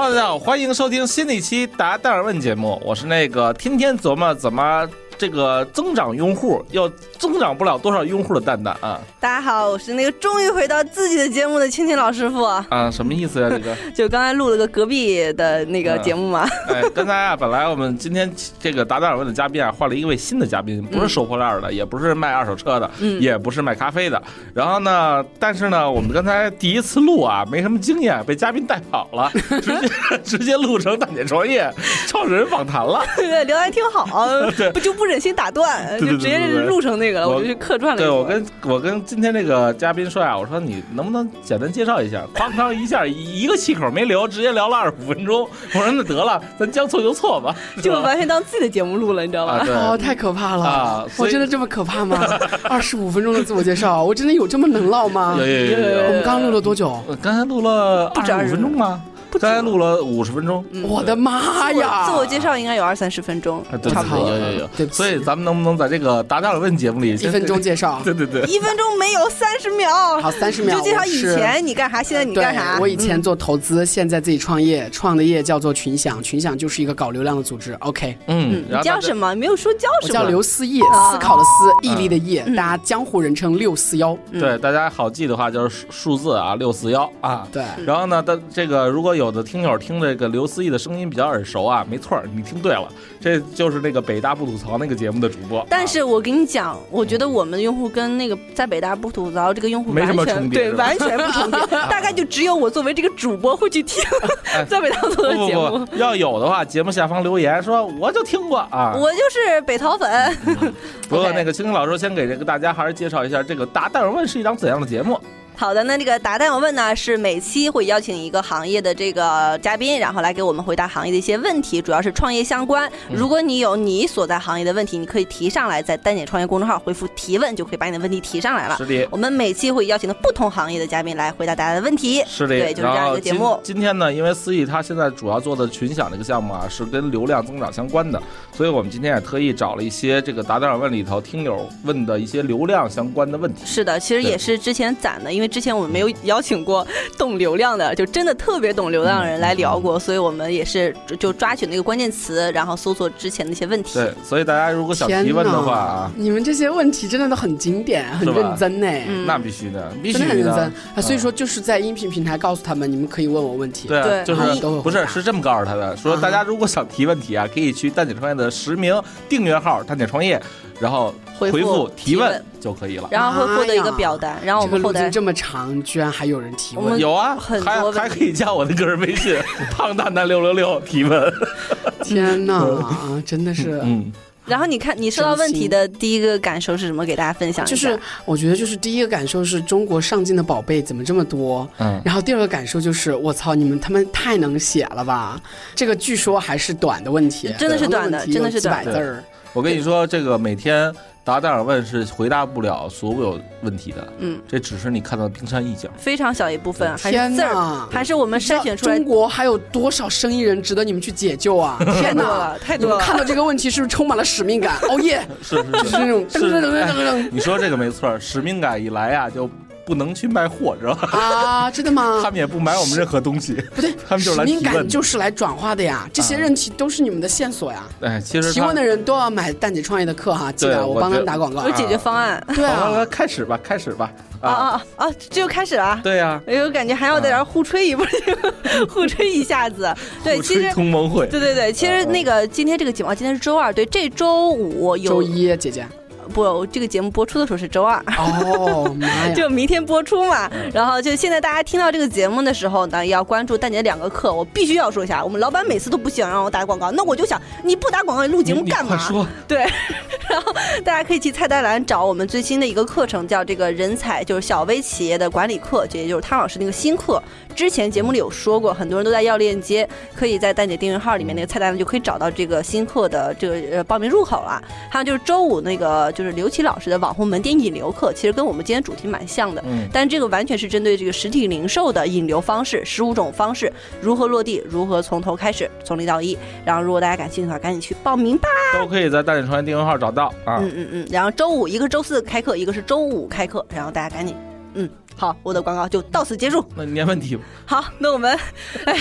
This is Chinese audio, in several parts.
大家好，欢迎收听新的一期答戴尔问节目，我是那个天天琢磨怎么这个增长用户，要增长不了多少用户的蛋蛋啊大家好，我是那个终于回到自己的节目的青青老师傅，啊，什么意思呀、这个？就刚才录了个隔壁的那个节目嘛。哎，刚才啊，本来我们今天这个达达尔问的嘉宾啊，换了一位新的嘉宾，不是收破烂的，也不是卖二手车的，嗯也不是卖咖啡的。然后呢，但是呢，我们刚才第一次录啊，没什么经验，被嘉宾带跑了，直接直接录成大姐创业创始人访谈了。对，聊的还挺好，不就不忍心打断，就直接录成那个了，我我就去客串了。对我跟我跟今天这个嘉宾说啊，我说你能不能简单介绍一下？哐当一下一个气口没留，直接聊了二十五分钟。我说那得了，咱将错就错吧，就完全当自己的节目录了，你知道啊，吧？对。哦，太可怕了！啊我真的这么可怕吗？二十五分钟的自我介绍，我真的有这么能唠吗？有有有有有我们刚刚录了多久？刚才录了不止二十五分钟吗？刚才录了五十分钟。我的妈呀！自我介绍应该有二三十分钟差不多。有有有对所以咱们能不能在这个达达尔问节目里，一分钟介绍。对对对，一分钟没有三十秒，好，三十秒。就介绍以前你干啥，现在你干啥。，我以前做投资，现在自己创业，创的业叫做群享，群享就是一个搞流量的组织。OK，嗯嗯，，你叫什么？没有说叫什么。叫刘思义，啊思考的思，毅力的毅，嗯大家江湖人称六四幺。对，大家好记的话就是数数字啊，六四幺啊。对，然后呢，但这个如果有的听友听这个刘思义的声音比较耳熟啊，没错儿，你听对了，这就是那个北大不吐槽那个节目的主播。啊但是我跟你讲，我觉得我们的用户跟那个在北大不吐槽这个用户没什么完全对完全不重叠，大概就只有我作为这个主播会去听哎 在北大做的节目。要有的话，节目下方留言说我就听过啊。我就是北淘粉，不过那个青青老师先给这个大家还是介绍一下，这个达达尔问是一档怎样的节目？好的，那这个答弹我问呢，是每期会邀请一个行业的这个嘉宾，然后来给我们回答行业的一些问题，主要是创业相关。如果你有你所在行业的问题，你可以提上来，在单点创业公众号回复提问，就可以把你的问题提上来了。是的，我们每期会邀请的不同行业的嘉宾来回答大家的问题。是的，对，就是这样一个节目。今天呢，因为思义他现在主要做的群享这个项目啊，是跟流量增长相关的，所以我们今天也特意找了一些这个达达尔问里头听友问的一些流量相关的问题。是的，其实也是之前攒的，因为之前我们没有邀请过懂流量的，就真的特别懂流量的人来聊过，所以我们也是就就抓取那个关键词，然后搜索之前的一些问题。对，所以大家如果想提问的话啊，你们这些问题真的都很经典，很认真呢。嗯那必须的，必须真的很认真。啊！所以说就是在音频平台告诉他们，你们可以问我问题。对就是都会不是回答是这么告诉他的，说啊大家如果想提问题啊，可以去蛋姐创业的实名订阅号“蛋姐创业”，然后回回复提问就可以了。然后会获得一个表单，然后我们后台这么长，居然还有人提问，有啊，很多还可以加我的个人微信“胖蛋蛋六六六”提问。天哪，真的是。嗯，然后你看你收到问题的第一个感受是什么？给大家分享一下。就是我觉得，就是第一个感受是中国上进的宝贝怎么这么多？嗯然后第二个感受就是，我操，你们他们太能写了吧？这个据说还是短的问题，真的是短的真的是几百短字儿。我跟你说，这个每天达达尔问是回答不了所有问题的，嗯，这只是你看到的冰山一角。非常小一部分，还是字儿，还是我们筛选出来中国还有多少生意人值得你们去解救啊？天哪！太多了。你们看到这个问题是不是充满了使命感？熬夜是是就是那种噔噔噔噔噔噔你说这个没错，使命感一来呀，就不能去卖货，知道吧？啊！真的吗？他们也不买我们任何东西，不对，他们就是使命感来提问的。就是来转化的呀。这些问题都是你们的线索呀。哎，其实提问的人都要买蛋姐创业的课哈，记对得我帮他们打广告有。解决方案对好了，啊，开始吧，开始吧。啊啊啊啊！这就开始了。对呀，哎呦，感觉还要在这儿互吹一波，互吹一下子。对，其实同盟会。对对对，其实那个今天这个节目，啊今天是周二，对，这周五有周一姐姐。不，这个节目播出的时候是周二。哦妈呀！就明天播出嘛，嗯然后就现在大家听到这个节目的时候呢，要关注蛋姐两个课，我必须要说一下，我们老板每次都不想让我打广告，那我就想你不打广告，你录节目干嘛？说，对，然后大家可以去菜单栏找我们最新的一个课程，叫这个人才，就是小微企业的管理课，这也就是汤老师那个新课。之前节目里有说过，很多人都在要链接，可以在蛋姐订阅号里面那个菜单就可以找到这个新课的这个呃报名入口了。还有就是周五那个就是刘琦老师的网红门店引流课，其实跟我们今天主题蛮像的。嗯，但这个完全是针对这个实体零售的引流方式，十五种方式如何落地，如何从头开始，从零到一。然后如果大家感兴趣的话，赶紧去报名吧。都可以在大点创业订阅号找到啊。嗯嗯嗯。然后周五一个周四开课，一个是周五开课，然后大家赶紧好，我的广告就到此结束。那没问题。好，那我们，哎，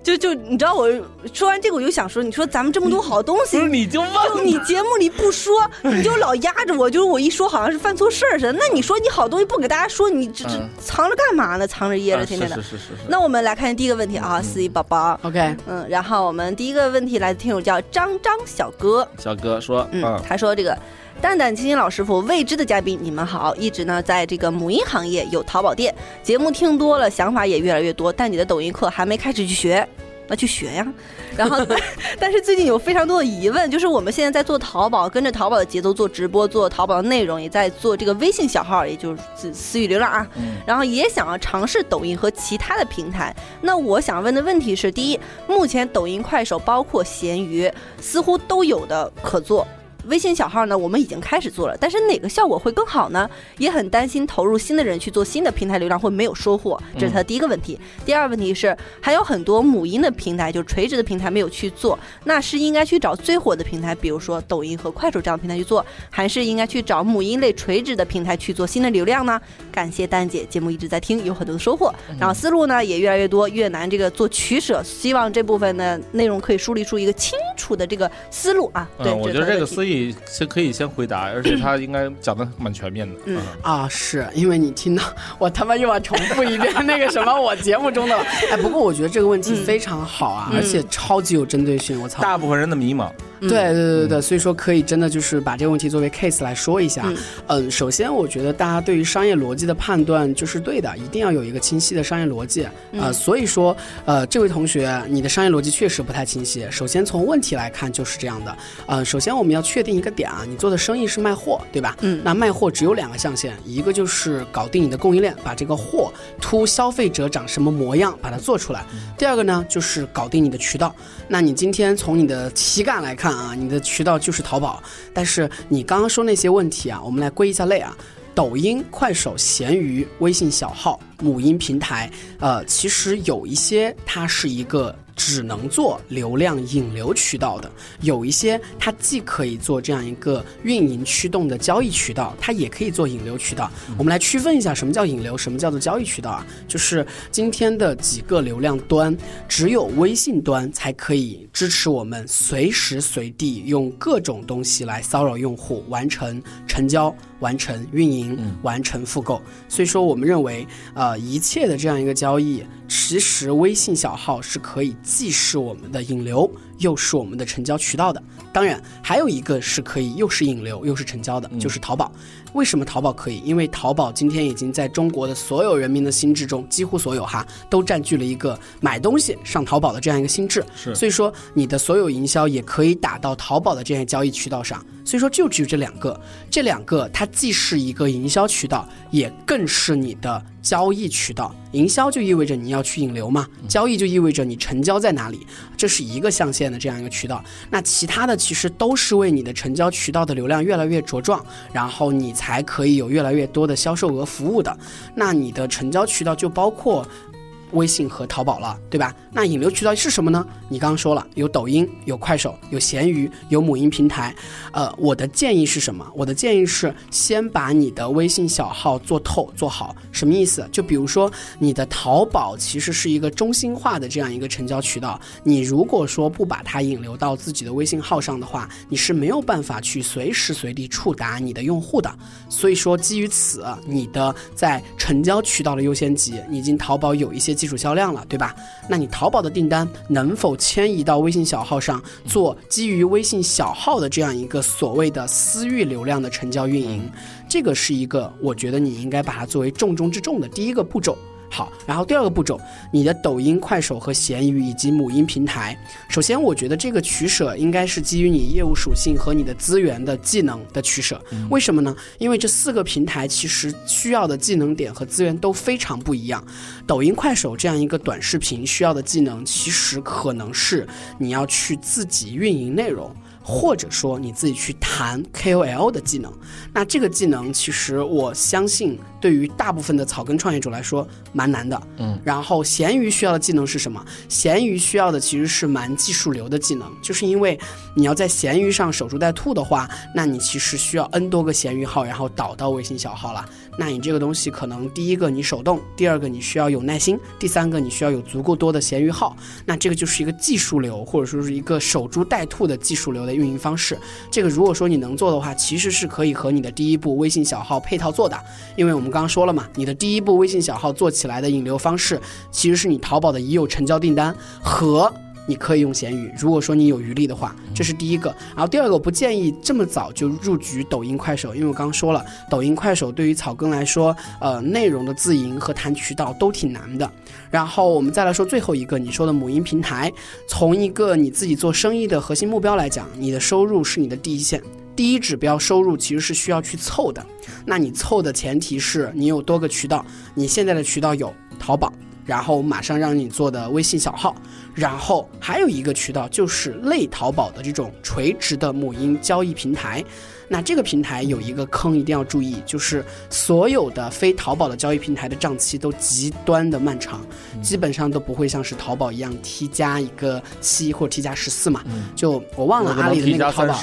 就就你知道，我说完这个我就想说，你说咱们这么多好东西不，是你就你节目里不说，你就老压着我，就是我一说好像是犯错事儿似的。那你说你好东西不给大家说，你这这嗯藏着干嘛呢？藏着掖着，啊天天的。是是是。那我们来看第一个问题啊，思怡宝宝，OK，嗯，然后我们第一个问题来自听友叫张张小哥，小哥说，嗯嗯，他说这个。蛋蛋、青青老师傅、未知的嘉宾，你们好！一直呢在这个母婴行业有淘宝店，节目听多了，想法也越来越多，但你的抖音课还没开始去学，那去学呀。然后，但但是最近有非常多的疑问，就是我们现在在做淘宝，跟着淘宝的节奏做直播，做淘宝的内容，也在做这个微信小号，也就是私私域流量啊。嗯然后也想要尝试抖音和其他的平台。那我想问的问题是：第一，目前抖音、快手包括闲鱼似乎都有的可做。微信小号呢，我们已经开始做了，但是哪个效果会更好呢？也很担心投入新的人去做新的平台流量会没有收获，这是他的第一个问题。第二个问题是，还有很多母婴的平台，就是垂直的平台没有去做，那是应该去找最火的平台，比如说抖音和快手这样的平台去做，还是应该去找母婴类垂直的平台去做新的流量呢？感谢丹姐，节目一直在听，有很多的收获，然后思路呢也越来越多，越难这个做取舍，希望这部分的内容可以梳理出一个清楚的这个思路啊。对，嗯，我觉得这个思议，义先可以先回答，而且他应该讲的蛮全面的。嗯啊，是因为你听到我他妈又要重复一遍那个什么我节目中的。哎，不过我觉得这个问题嗯非常好啊，嗯而且超级有针对性。我操！大部分人的迷茫，嗯对对对对对，所以说可以真的就是把这个问题作为 case 来说一下。嗯嗯，首先我觉得大家对于商业逻辑的判断就是对的，一定要有一个清晰的商业逻辑。呃，嗯所以说，呃，这位同学，你的商业逻辑确实不太清晰。首先从问题来看就是这样的。呃，首先我们要确定一个点啊，你做的生意是卖货，对吧？嗯那卖货只有两个象限，一个就是搞定你的供应链，把这个货突消费者长什么模样，把它做出来；第二个呢，就是搞定你的渠道。那你今天从你的体感来看啊，你的渠道就是淘宝，但是你刚刚说那些问题啊，我们来归一下类啊。抖音、快手、闲鱼、微信小号、母婴平台，呃，其实有一些它是一个只能做流量引流渠道的，有一些它既可以做这样一个运营驱动的交易渠道，它也可以做引流渠道。我们来区分一下什么叫引流，什么叫做交易渠道啊？就是今天的几个流量端，只有微信端才可以支持我们随时随地用各种东西来骚扰用户，完成成交、完成运营、完成复购。所以说，我们认为，呃，一切的这样一个交易，其实微信小号是可以既是我们的引流，又是我们的成交渠道的。当然，还有一个是可以又是引流又是成交的，就是淘宝。为什么淘宝可以？因为淘宝今天已经在中国的所有人民的心智中，几乎所有哈，都占据了一个买东西上淘宝的这样一个心智。是所以说你的所有营销也可以打到淘宝的这样交易渠道上。所以说就只有这两个，这两个它既是一个营销渠道，也更是你的交易渠道。营销就意味着你要去引流嘛，交易就意味着你成交在哪里，这是一个象限的这样一个渠道。那其他的其实都是为你的成交渠道的流量越来越茁壮，然后你才还可以有越来越多的销售额服务的。那你的成交渠道就包括。微信和淘宝了，对吧？那引流渠道是什么呢？你刚刚说了，有抖音，有快手，有闲鱼，有母婴平台。呃，我的建议是什么？我的建议是先把你的微信小号做透做好。什么意思？就比如说你的淘宝其实是一个中心化的这样一个成交渠道，你如果说不把它引流到自己的微信号上的话，你是没有办法去随时随地触达你的用户的。所以说，基于此，你的在成交渠道的优先级，你已经淘宝有一些础销量了，对吧？那你淘宝的订单能否迁移到微信小号上，做基于微信小号的这样一个所谓的私域流量的成交运营？这个是一个我觉得你应该把它作为重中之重的第一个步骤。好，然后第二个步骤，你的抖音、快手和闲鱼以及母婴平台，首先我觉得这个取舍应该是基于你业务属性和你的资源的技能的取舍。为什么呢？因为这四个平台其实需要的技能点和资源都非常不一样。抖音、快手这样一个短视频需要的技能，其实可能是你要去自己运营内容。或者说你自己去谈 KOL 的技能，那这个技能其实我相信对于大部分的草根创业者来说蛮难的。嗯，然后闲鱼需要的技能是什么？闲鱼需要的其实是蛮技术流的技能，就是因为你要在闲鱼上守株待兔的话，那你其实需要 N 多个闲鱼号，然后导到微信小号了。那你这个东西可能第一个你手动，第二个你需要有耐心，第三个你需要有足够多的闲鱼号。那这个就是一个技术流，或者说是一个守株待兔的技术流的运营方式。这个如果说你能做的话，其实是可以和你的第一步微信小号配套做的。因为我们刚刚说了嘛，你的第一步微信小号做起来的引流方式，其实是你淘宝的已有成交订单和。你可以用闲鱼，如果说你有余力的话，这是第一个。然后第二个，我不建议这么早就入局抖音、快手，因为我刚刚说了，抖音、快手对于草根来说，呃，内容的自营和谈渠道都挺难的。然后我们再来说最后一个，你说的母婴平台，从一个你自己做生意的核心目标来讲，你的收入是你的第一线，第一指标收入其实是需要去凑的。那你凑的前提是你有多个渠道，你现在的渠道有淘宝。然后马上让你做的微信小号，然后还有一个渠道就是类淘宝的这种垂直的母婴交易平台。那这个平台有一个坑一定要注意，就是所有的非淘宝的交易平台的账期都极端的漫长，基本上都不会像是淘宝一样 T 加一个七或者 T 加十四嘛。就我忘了阿里的那个淘宝，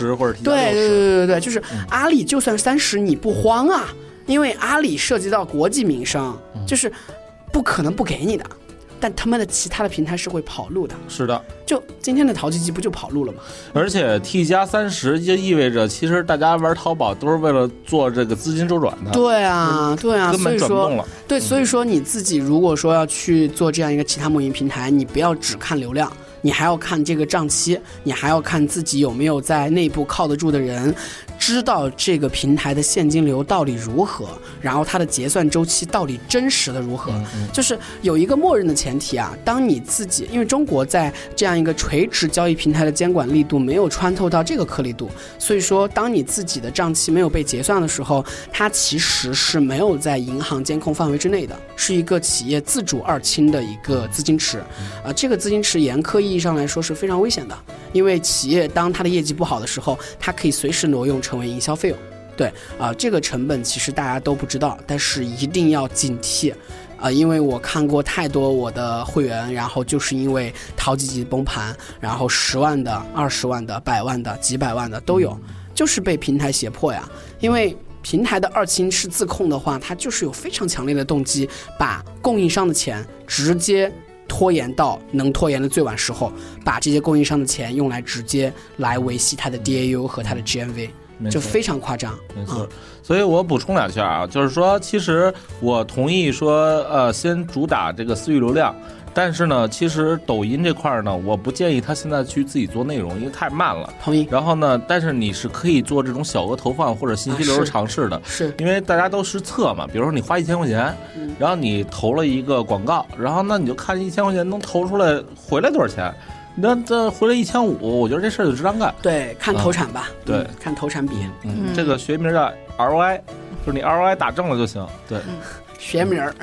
对对对对对，就是阿里就算三十你不慌啊，因为阿里涉及到国计民生，就是不可能不给你的。但他们的其他的平台是会跑路的，是的，就今天的淘气机不就跑路了吗？而且 T 加三十就意味着，其实大家玩淘宝都是为了做这个资金周转的。对啊，对啊，根本转不动了。对，所以说你自己如果说要去做这样一个其他母婴平台，你不要只看流量。你还要看这个账期，你还要看自己有没有在内部靠得住的人，知道这个平台的现金流到底如何，然后它的结算周期到底真实的如何。就是有一个默认的前提啊，当你自己，因为中国在这样一个垂直交易平台的监管力度没有穿透到这个颗粒度，所以说当你自己的账期没有被结算的时候，它其实是没有在银行监控范围之内的，是一个企业自主二清的一个资金池，啊，这个资金池严苛意。意义上来说是非常危险的，因为企业当它的业绩不好的时候，它可以随时挪用成为营销费用。对啊，这个成本其实大家都不知道，但是一定要警惕啊！因为我看过太多我的会员，然后就是因为淘几级崩盘，然后十万的、二十万的、百万的、几百万的都有，就是被平台胁迫呀。因为平台的二清是自控的话，它就是有非常强烈的动机，把供应商的钱直接。拖延到能拖延的最晚时候，把这些供应商的钱用来直接来维系它的 DAU 和它的 GMV，就非常夸张。没错，所以我补充两下啊，就是说，其实我同意说，呃，先主打这个私域流量。但是呢，其实抖音这块儿呢，我不建议他现在去自己做内容，因为太慢了。同意。然后呢，但是你是可以做这种小额投放或者信息流尝试的，是因为大家都是测嘛。比如说你花一千块钱，然后你投了一个广告，然后那你就看一千块钱能投出来回来多少钱。那这回来一千五，我觉得这事儿就值当干。对，看投产吧。对，看投产比。嗯，这个学名叫 ROI，就是你 ROI 打正了就行。对。学名儿，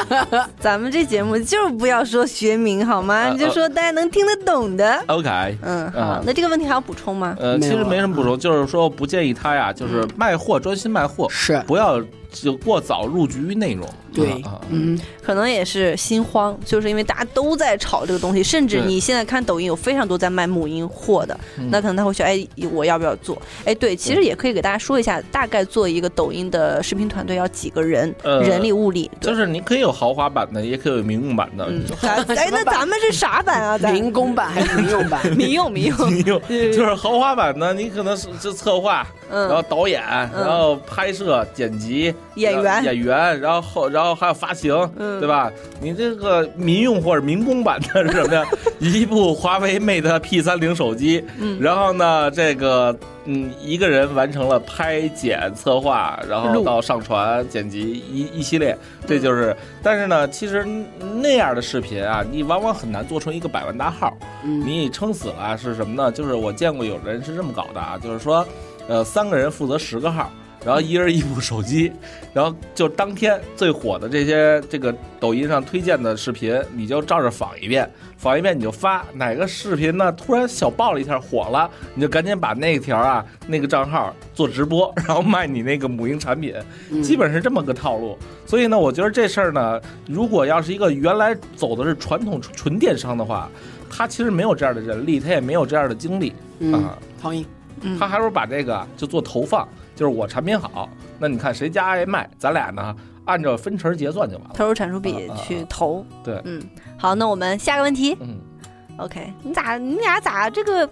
咱们这节目就是不要说学名好吗？你就说大家能听得懂的。OK，嗯，好，那这个问题还要补充吗？呃，其实没什么补充，就是说不建议他呀，就是卖货专心卖货，是不要。就过早入局于内容，对，嗯，可能也是心慌，就是因为大家都在炒这个东西，甚至你现在看抖音有非常多在卖母婴货的，那可能他会想，哎，我要不要做？哎，对，其实也可以给大家说一下，大概做一个抖音的视频团队要几个人，人力物力，就是你可以有豪华版的，也可以有民用版的。哎，那咱们是啥版啊？民工版还是民用版？民用，民用，民用，就是豪华版的，你可能是这策划，然后导演，然后拍摄、剪辑。演员，演员，然后后，然后还有发行，对吧？你这个民用或者民工版的是什么呀？一部华为 Mate P 三零手机，然后呢，这个嗯，一个人完成了拍剪、策划，然后到上传、剪辑一一系列，这就是。但是呢，其实那样的视频啊，你往往很难做成一个百万大号。你撑死了是什么呢？就是我见过有人是这么搞的啊，就是说，呃，三个人负责十个号。然后一人一部手机，然后就当天最火的这些这个抖音上推荐的视频，你就照着仿一遍，仿一遍你就发。哪个视频呢突然小爆了一下火了，你就赶紧把那条啊那个账号做直播，然后卖你那个母婴产品，基本是这么个套路。所以呢，我觉得这事儿呢，如果要是一个原来走的是传统纯电商的话，他其实没有这样的人力，他也没有这样的精力啊。同意。嗯，他还不如把这个就做投放。就是我产品好，那你看谁家爱卖，咱俩呢按照分成结算就完了。投入产出比去投。对，嗯，好，那我们下个问题。嗯。OK，你咋你俩咋这个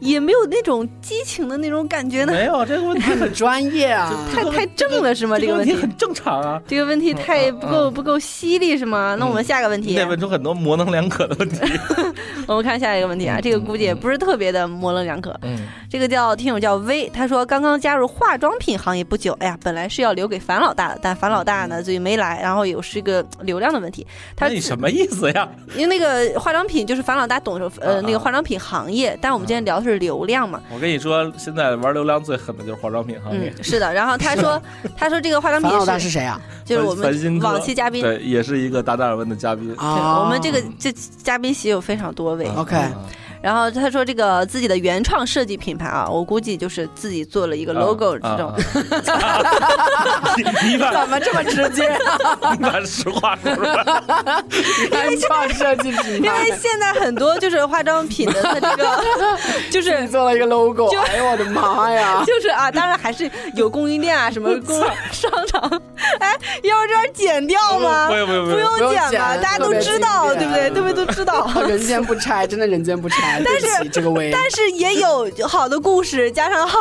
也没有那种激情的那种感觉呢？没有这个问题很专业啊，太太正了是吗？这个问题很正常啊。这个问题太不够不够犀利是吗？那我们下个问题。得问出很多模棱两可的问题。我们看下一个问题啊，这个估计也不是特别的模棱两可。嗯。这个叫听友叫薇，他说刚刚加入化妆品行业不久，哎呀，本来是要留给樊老大的，但樊老大呢最近没来，然后有是一个流量的问题。他你什么意思呀？因为那个化妆品就是樊老大懂呃那个。化妆品行业，但我们今天聊的是流量嘛？我跟你说，现在玩流量最狠的就是化妆品行业。嗯，是的。然后他说，他说这个化妆品是谁啊？就是我们往期嘉宾，对，也是一个达达尔文的嘉宾。啊，我们这个这嘉宾席有非常多位。OK。然后他说这个自己的原创设计品牌啊，我估计就是自己做了一个 logo 这种。你把怎么这么直接？你把实话说出来。原创设计品牌。因为现在很多就是化妆品的它这个，就是做了一个 logo。哎呦我的妈呀！就是啊，当然还是有供应链啊，什么供商场。哎，要这儿剪掉吗？不用不用不用剪吧，大家都知道，对不对？对不对？都知道。人间不拆，真的人间不拆。但是这个位，但是也有好的故事，加上好，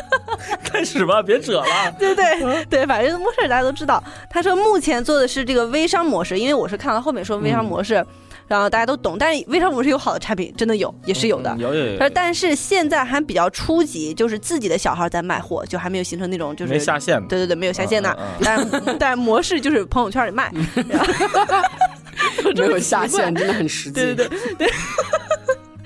开始吧，别扯了。对对对，反正模式，大家都知道。他说目前做的是这个微商模式，因为我是看到后面说微商模式，然后大家都懂。但是微商模式有好的产品，真的有，也是有的。有有有。但是现在还比较初级，就是自己的小号在卖货，就还没有形成那种就是没下线。对对对，没有下线的。但但模式就是朋友圈里卖，没有下线，真的很实际。对对对对。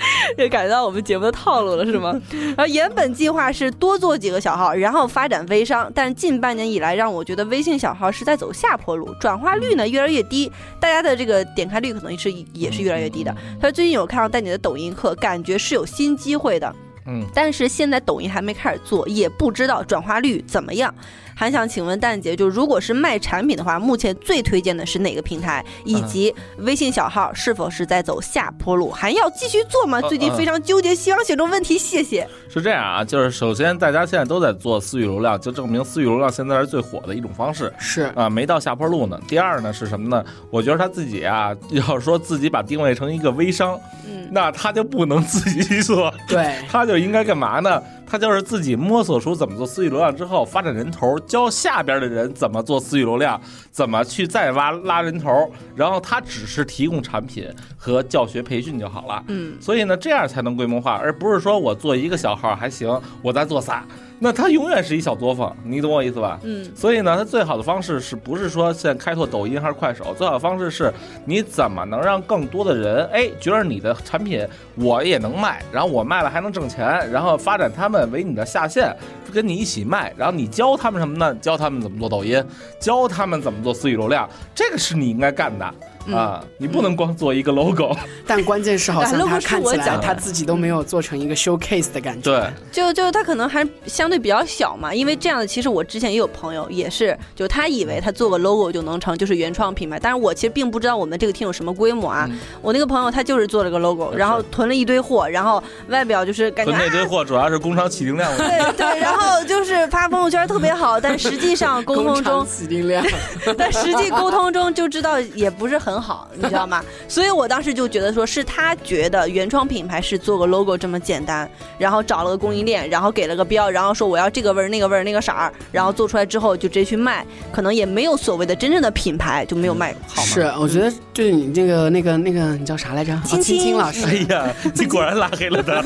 也感觉到我们节目的套路了，是吗？然后原本计划是多做几个小号，然后发展微商，但是近半年以来，让我觉得微信小号是在走下坡路，转化率呢越来越低，大家的这个点开率可能是也是越来越低的。他说最近有看到带你的抖音课，感觉是有新机会的，嗯，但是现在抖音还没开始做，也不知道转化率怎么样。还想请问蛋姐，就如果是卖产品的话，目前最推荐的是哪个平台？以及微信小号是否是在走下坡路？还要继续做吗？最近非常纠结，希望写中问题，谢谢。是这样啊，就是首先大家现在都在做私域流量，就证明私域流量现在是最火的一种方式。是啊，没到下坡路呢。第二呢是什么呢？我觉得他自己啊，要说自己把定位成一个微商，嗯，那他就不能自己去做，对，他就应该干嘛呢？他就是自己摸索出怎么做私域流量之后，发展人头，教下边的人怎么做私域流量，怎么去再挖拉人头，然后他只是提供产品和教学培训就好了。嗯，所以呢，这样才能规模化，而不是说我做一个小号还行，我再做仨。那他永远是一小作坊，你懂我意思吧？嗯，所以呢，他最好的方式是不是说现在开拓抖音还是快手？最好的方式是你怎么能让更多的人哎觉得你的产品我也能卖，然后我卖了还能挣钱，然后发展他们为你的下线，跟你一起卖，然后你教他们什么呢？教他们怎么做抖音，教他们怎么做私域流量，这个是你应该干的。啊，你不能光做一个 logo，但关键是好像 他看起来他自己都没有做成一个 showcase 的感觉。对，就就他可能还相对比较小嘛，因为这样的其实我之前也有朋友也是，就他以为他做个 logo 就能成，就是原创品牌，但是我其实并不知道我们这个厅有什么规模啊。我那个朋友他就是做了个 logo，然后囤了一堆货，然后外表就是感觉囤那堆货主要是工厂起订量。对对，然后就是发朋友圈特别好，但实际上沟通中起订量，但实际沟通中就知道也不是很很好，你知道吗？所以，我当时就觉得，说是他觉得原创品牌是做个 logo 这么简单，然后找了个供应链，然后给了个标，然后说我要这个味儿、那个味儿、那个色儿，然后做出来之后就直接去卖，可能也没有所谓的真正的品牌，就没有卖好。是，我觉得就是你这个、那个、那个，你叫啥来着？青青老师。哎呀，你果然拉黑了他。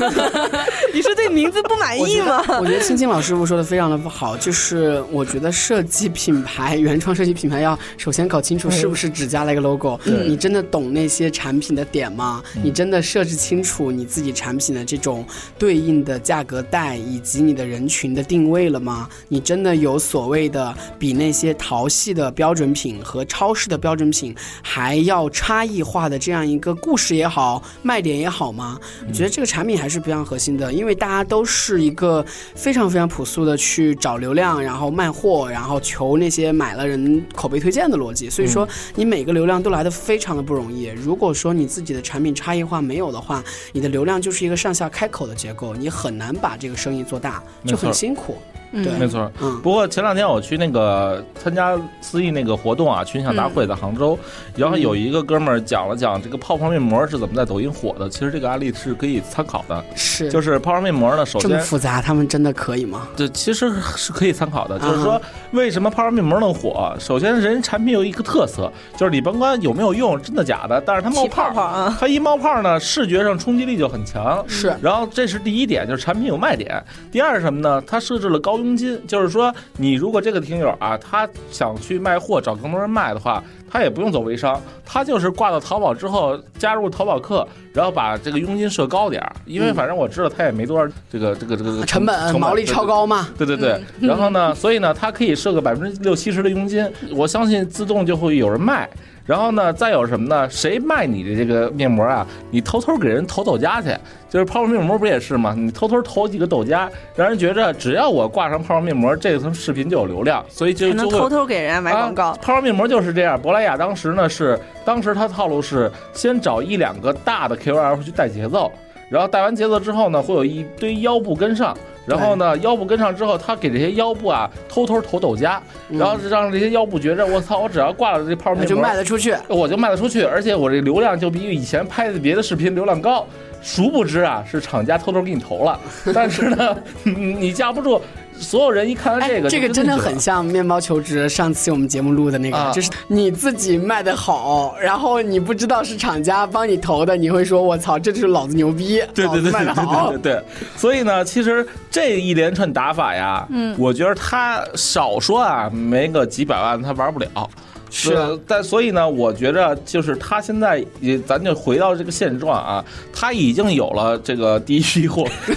你是对名字不满意吗？我觉得青青老师傅说的非常的不好，就是我觉得设计品牌、原创设计品牌要首先搞清楚是不是只加了一个 logo，你真的懂。懂那些产品的点吗？你真的设置清楚你自己产品的这种对应的价格带以及你的人群的定位了吗？你真的有所谓的比那些淘系的标准品和超市的标准品还要差异化的这样一个故事也好，卖点也好吗？我觉得这个产品还是非常核心的，因为大家都是一个非常非常朴素的去找流量，然后卖货，然后求那些买了人口碑推荐的逻辑。所以说，你每个流量都来的非常的不容易。如果说你自己的产品差异化没有的话，你的流量就是一个上下开口的结构，你很难把这个生意做大，就很辛苦。对没错。嗯不过前两天我去那个参加思义那个活动啊，群享大会在杭州，然后有一个哥们儿讲了讲这个泡泡面膜是怎么在抖音火的。其实这个案例是可以参考的，是就是泡泡面膜呢，首这么先复杂，他们真的可以吗？对其实是可以参考的，就是啊说为什么泡泡面膜能火？首先，人产品有一个特色，就是你甭管有没有用，真的假的，但是它冒泡泡泡啊，它一冒泡呢，视觉上冲击力就很强。是然后这是第一点，就是产品有卖点。第二是什么呢？它设置了高佣金，就是说你如果这个听友啊，他想去卖货，找更多人卖的话，他也不用走微商，他就是挂到淘宝之后加入淘宝客，然后把这个佣金设高点儿，因为嗯反正我知道他也没多少这个这个这个成本毛利超。高嘛？对对对，然后呢，所以呢，他可以设个百分之六七十的佣金，我相信自动就会有人卖。然后呢，再有什么呢？谁卖你的这个面膜啊？你偷偷给人投抖加去，就是泡泡面膜不也是吗？你偷偷投几个抖加，让人觉着只要我挂上泡泡面膜，这层视频就有流量，所以就能就会偷偷给人家买广告啊。泡泡面膜就是这样，珀莱雅当时呢是，当时它套路是先找一两个大的 KOL 去带节奏，然后带完节奏之后呢，会有一堆腰部跟上。然后呢，腰部跟上之后，他给这些腰部啊偷偷投抖加，嗯然后让这些腰部觉着我操，我只要挂了这泡泡面膜，就卖得出去。我就卖得出去，而且我这流量就比以前拍的别的视频流量高。殊不知啊，是厂家偷偷给你投了，但是呢，你 你架不住，所有人一看到这个，哎，这个真的很像面包求职上次我们节目录的那个，啊就是你自己卖的好，然后你不知道是厂家帮你投的，你会说我操，这就是老子牛逼，对对对对卖的好对。对对，所以呢，其实这一连串打法呀，嗯，我觉得他少说啊，没个几百万他玩不了。是但所以呢，我觉着就是他现在也，咱就回到这个现状啊，他已经有了这个第一批货，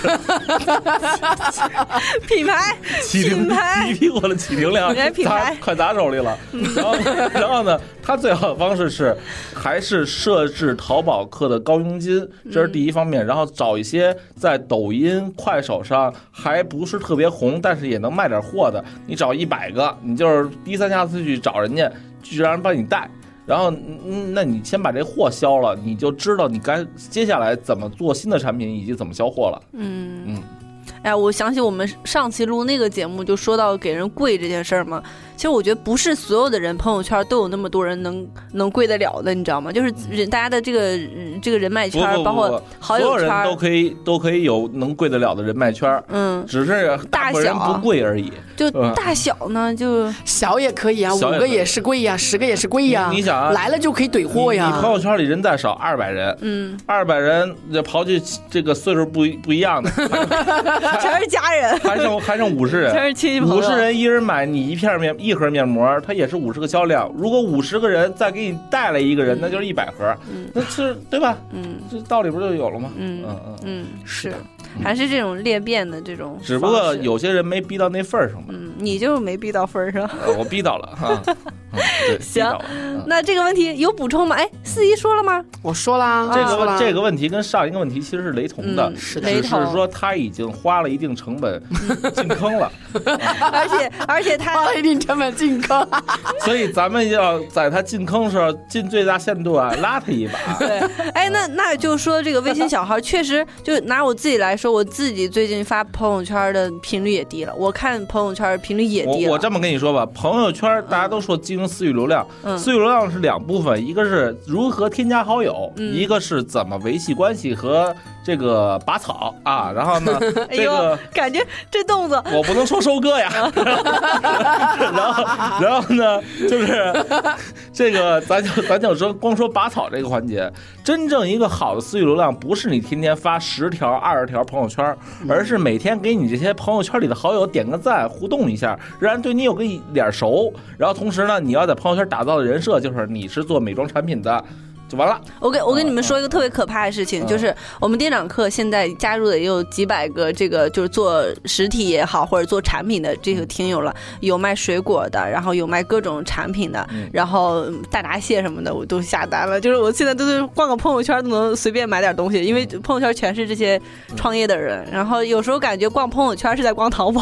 品牌，品牌第一批货的起停量品牌快砸手里了。然后然后呢，他最好的方式是还是设置淘宝客的高佣金，这是第一方面。然后找一些在抖音、快手上还不是特别红，但是也能卖点货的，你找一百个，你就是低三下四去找人家，去让人帮你带。然后，嗯，那你先把这货销了，你就知道你该接下来怎么做新的产品以及怎么销货了。嗯嗯，哎，我想起我们上期录那个节目，就说到给人跪这件事儿嘛。其实我觉得不是所有的人朋友圈都有那么多人能能跪得了的，你知道吗？就是人大家的这个嗯这个人脉圈儿，不不不包括不所有人好友圈都可以都可以有能跪得了的人脉圈，嗯，只是大部分人大小不跪而已。就嗯大小呢，就小也可以啊，五个也是贵呀，十个也是贵呀。你你想啊来了就可以怼货呀你朋。友圈里人再少，二百人，嗯，二百人这刨去这个岁数不不一样的，全是家人，还剩还剩五十人。全是亲戚朋友。五十人一人买你一片面一盒面膜，它也是五十个销量。如果五十个人再给你带来一个人，那就是一百盒，那是对吧？嗯这道理不就有了吗？嗯嗯嗯。嗯，是，还是这种裂变的这种。只不过有些人没逼到那份儿上嘛，嗯，你就没逼到份儿上。呃我逼到了哈。行那这个问题有补充吗？哎，四姨说了吗？我说啦，这个问这个问题跟上一个问题其实是雷同的嗯，是的只雷同是说他已经花了一定成本 进坑了，而且而且他花了一定成本进坑，所以咱们要在他进坑时候尽最大限度啊拉他一把。对，哎，那那就说这个微信小号确实，就拿我自己来说，我自己最近发朋友圈的频率也低了，我看朋友圈频率也低了。我我这么跟你说吧，朋友圈大家都说经营私域流量，嗯私域流量是两部分，一个是如何添加好友，嗯一个是怎么维系关系和这个拔草啊。然后呢，哎这个。，感觉这动作，我不能说收割呀，然后然后呢，就是这个，咱就咱就说光说拔草这个环节，真正一个好的私域流量，不是你天天发十条、二十条朋友圈，而是每天给你这些朋友圈里的好友点个赞，互动一下，让人对你有个脸熟。然后同时呢，你要在朋友圈打造的人设就是你是做美妆产品的，就完了。我给我跟你们说一个特别可怕的事情，嗯就是我们店长课现在加入的也有几百个，这个就是做实体也好，或者做产品的这个听友了，有卖水果的，然后有卖各种产品的，嗯然后嗯大闸蟹什么的我都下单了，就是我现在都是逛个朋友圈都能随便买点东西，因为朋友圈全是这些创业的人，然后有时候感觉逛朋友圈是在逛淘宝，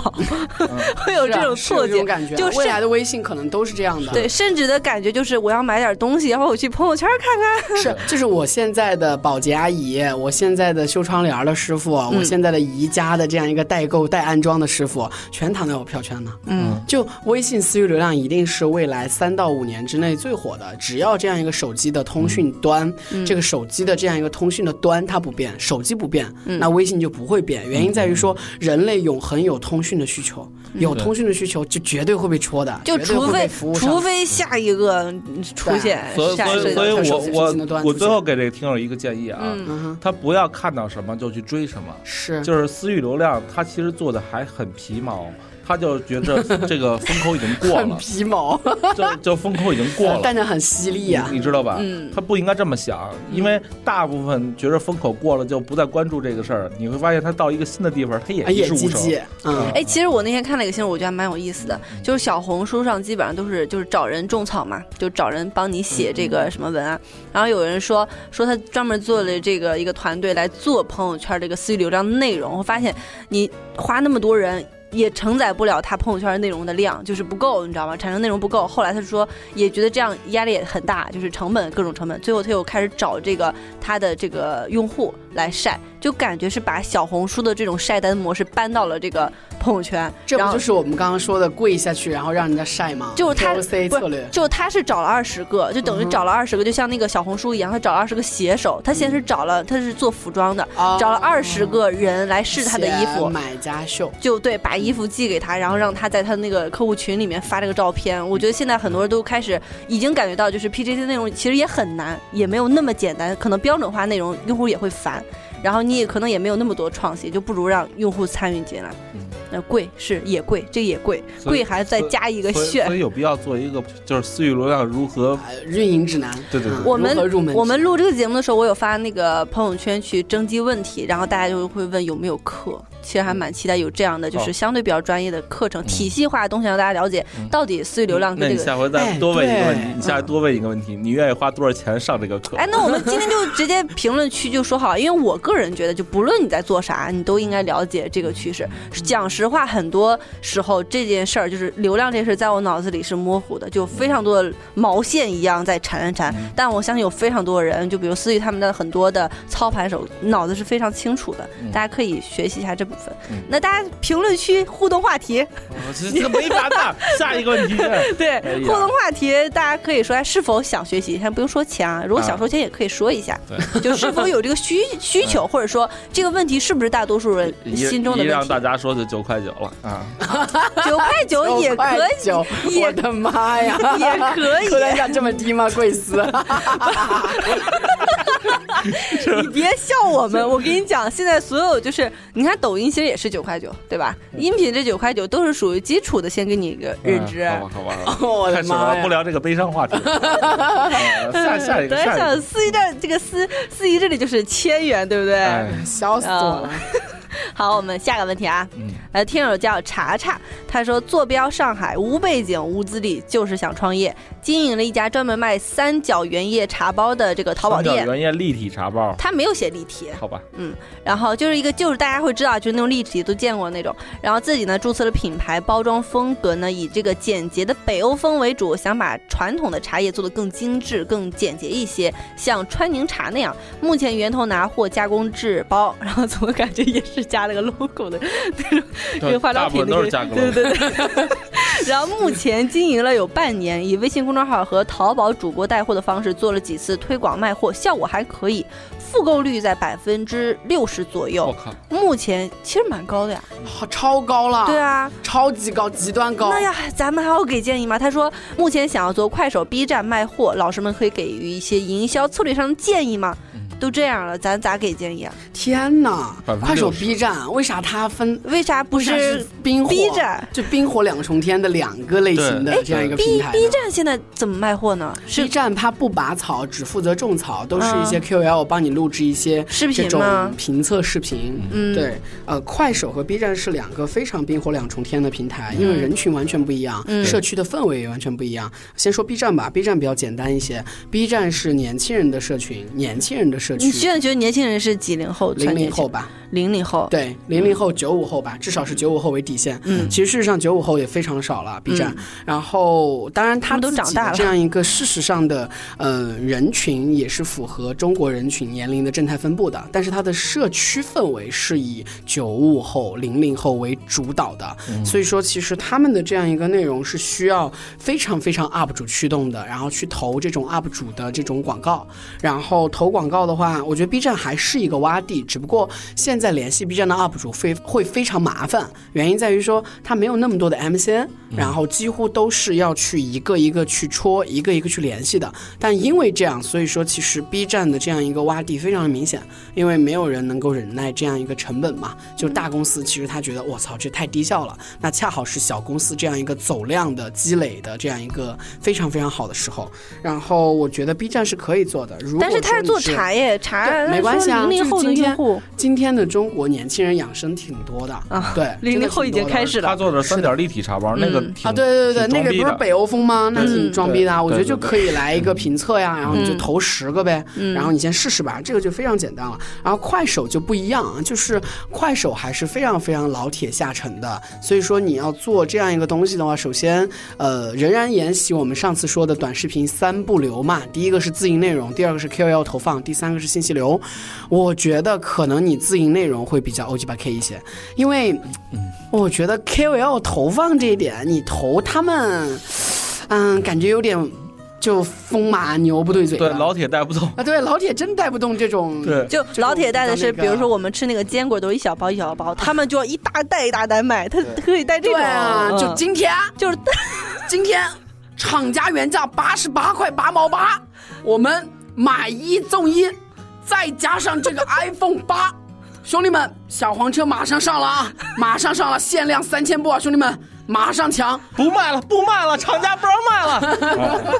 会有这种错觉。就是未来的微信可能都是这样的。对，甚至的感觉就是我要买点东西，然后我去朋友圈看看，是，就是我现在的保洁阿姨，我现在的修窗帘的师傅，我现在的宜家的这样一个代购代安装的师傅，全躺在我票圈呢。嗯，就微信私域流量一定是未来三到五年之内最火的，只要这样一个手机的通讯端，这个手机的这样一个通讯的端它不变，手机不变，那微信就不会变。原因在于说，人类永恒有通讯的需求，有通讯的需求就绝对会被戳的，就除非除非下一个出现，所以所以所以我我我最后给这个听友一个建议啊，他不要看到什么就去追什么，是。就是私域流量，他其实做的还很皮毛。他就觉得 这个风口已经过了，皮毛，就就风口已经过了，但是很犀利啊，你知道吧？嗯，他不应该这么想，因为大部分觉得风口过了就不再关注这个事儿。你会发现他到一个新的地方，他也一事无成。嗯，哎，其实我那天看了一个新闻，我觉得还蛮有意思的，就是小红书上基本上都是就是找人种草嘛，就找人帮你写这个什么文案。然后有人说说他专门做了这个一个团队来做朋友圈这个私域流量内容，我发现你花那么多人。也承载不了他朋友圈内容的量，就是不够，你知道吗？产生内容不够。后来他说，也觉得这样压力也很大，就是成本各种成本。最后他又开始找这个他的这个用户来晒。就感觉是把小红书的这种晒单模式搬到了这个朋友圈，这不就是我们刚刚说的跪下去，然后让人家晒吗？就是他策略，就他是找了二十个，就等于找了二十个，就像那个小红书一样，他找了二十个写手。他先是找了，他是做服装的，找了二十个人来试他的衣服，买家秀。就对，把衣服寄给他，然后让他在他那个客户群里面发这个照片。我觉得现在很多人都开始已经感觉到，就是 PJC 内容其实也很难，也没有那么简单，可能标准化内容用户也会烦。然后你也可能也没有那么多创新，就不如让用户参与进来。那贵是也贵，这也贵，贵还再加一个炫。所以有必要做一个就是私域流量如何运营指南。对对对。我们我们录这个节目的时候，我有发那个朋友圈去征集问题，然后大家就会问有没有课。其实还蛮期待有这样的，就是相对比较专业的课程，体系化的东西让大家了解到底私域流量跟。那你下回再多问一个问题，你下回多问一个问题，你愿意花多少钱上这个课？哎，那我们今天就直接评论区就说好，因为我个人觉得，就不论你在做啥，你都应该了解这个趋势。讲实话，很多时候这件事儿就是流量这事，在我脑子里是模糊的，就非常多的毛线一样在缠缠。但我相信有非常多人，就比如思域他们的很多的操盘手，脑子是非常清楚的。大家可以学习一下这部。那大家评论区互动话题，这这没法的。下一个问题，对互动话题，大家可以说是否想学习，先不用说钱啊。如果想说钱，也可以说一下，就是否有这个需需求，或者说这个问题是不是大多数人心中的问题？让大家说是九块九了啊，九块九也可以，我的妈呀，也可以，客单价这么低吗？贵司。你别笑我们，我跟你讲，现在所有就是你看抖音其实也是九块九，对吧？音频这九块九都是属于基础的，先给你一个认知。好吧，好吧，我的妈不聊这个悲伤话题。下下一个，下司机这这个司司仪这里就是千元，对不对？笑死我了。好，我们下个问题啊，嗯。来，听友叫查查，他说坐标上海，无背景，无资历，就是想创业，经营了一家专门卖三角原叶茶包的这个淘宝店。三角原叶立体茶包，他没有写立体，好吧，嗯，然后就是一个，就是大家会知道，就是那种立体都见过那种，然后自己呢注册了品牌，包装风格呢以这个简洁的北欧风为主，想把传统的茶叶做得更精致、更简洁一些，像川宁茶那样。目前源头拿货，加工制包，然后怎么感觉也是加。了个 logo 的那种，这个化妆品的，对对对。然后目前经营了有半年，以微信公众号和淘宝主播带货的方式做了几次推广卖货，效果还可以，复购率在百分之六十左右。我靠，目前其实蛮高的呀，好超高了。对啊，超级高，极端高。那呀，咱们还要给建议吗？他说目前想要做快手、B 站卖货，老师们可以给予一些营销策略上的建议吗？都这样了，咱咋给建议啊？天哪！快手、B 站，为啥它分？为啥不是冰火？B 站就冰火两重天的两个类型的这样一个平台。B B 站现在怎么卖货呢？B 站它不拔草，只负责种草，都是一些 KOL 帮你录制一些这种评测视频。嗯，对。呃，快手和 B 站是两个非常冰火两重天的平台，因为人群完全不一样，社区的氛围也完全不一样。先说 B 站吧，B 站比较简单一些，B 站是年轻人的社群，年轻人的。社区。你现在觉得年轻人是几零后？零零后吧。零零后，对，零零后、九五后吧，至少是九五后为底线。嗯，其实事实上九五后也非常少了，B 站。然后，当然他都长大了，这样一个事实上的呃人群也是符合中国人群年龄的正态分布的，但是它的社区氛围是以九五后、零零后为主导的。所以说，其实他们的这样一个内容是需要非常非常 UP 主驱动的，然后去投这种 UP 主的这种广告。然后投广告的话，我觉得 B 站还是一个洼地，只不过现在联系 B 站的 UP 主非会非常麻烦，原因在于说他没有那么多的 MCN，然后几乎都是要去一个一个去戳，一个一个去联系的。但因为这样，所以说其实 B 站的这样一个洼地非常的明显，因为没有人能够忍耐这样一个成本嘛。就大公司其实他觉得我操这太低效了，那恰好是小公司这样一个走量的积累的这样一个非常非常好的时候。然后我觉得 B 站是可以做的，如但是他是做茶叶茶没关系啊，零零后的用户，今天的中国年轻人养生挺多的啊，对，零零后已经开始了。他做的三点立体茶包，那个啊，对对对对，那个不是北欧风吗？那挺装逼的，我觉得就可以来一个评测呀，然后你就投十个呗，然后你先试试吧，这个就非常简单了。然后快手就不一样，就是快手还是非常非常老铁下沉的，所以说你要做这样一个东西的话，首先呃，仍然沿袭我们上次说的短视频三不流嘛，第一个是自营内容，第二个是 KOL 投放，第三个是信息流。我觉得可能你自营内容会比较 O G 八 K 一些，因为我觉得 KOL 投放这一点，你投他们，嗯，感觉有点就风马牛不对嘴。对，老铁带不动啊，对，老铁真带不动这种。对，就老铁带的是，比如说我们吃那个坚果都是一小包一小包，他们就要一大袋一大袋买，他可以带这种。对啊，就今天就是 今天厂家原价八十八块八毛八，我们买一送一。再加上这个 iPhone 八，兄弟们，小黄车马上上了啊！马上上了，限量三千部啊！兄弟们。马上抢，不卖了，不卖了，厂家不让卖了，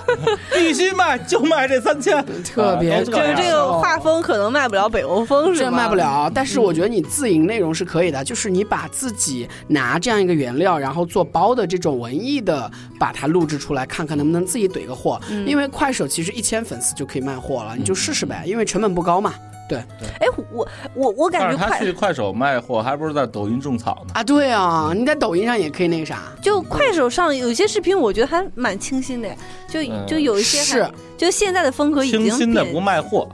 必须卖，就卖这三千，特别就是这个画风可能卖不了北欧风，是这？卖不了，但是我觉得你自营内容是可以的，就是你把自己拿这样一个原料，然后做包的这种文艺的，把它录制出来，看看能不能自己怼个货。因为快手其实一千粉丝就可以卖货了，你就试试呗，因为成本不高嘛。对，哎，我我我感觉他去快手卖货，还不是在抖音种草呢？啊，对啊，你在抖音上也可以那个啥。就快手上有些视频，我觉得还蛮清新的，就就有一些是，就现在的风格已经清新的不卖货。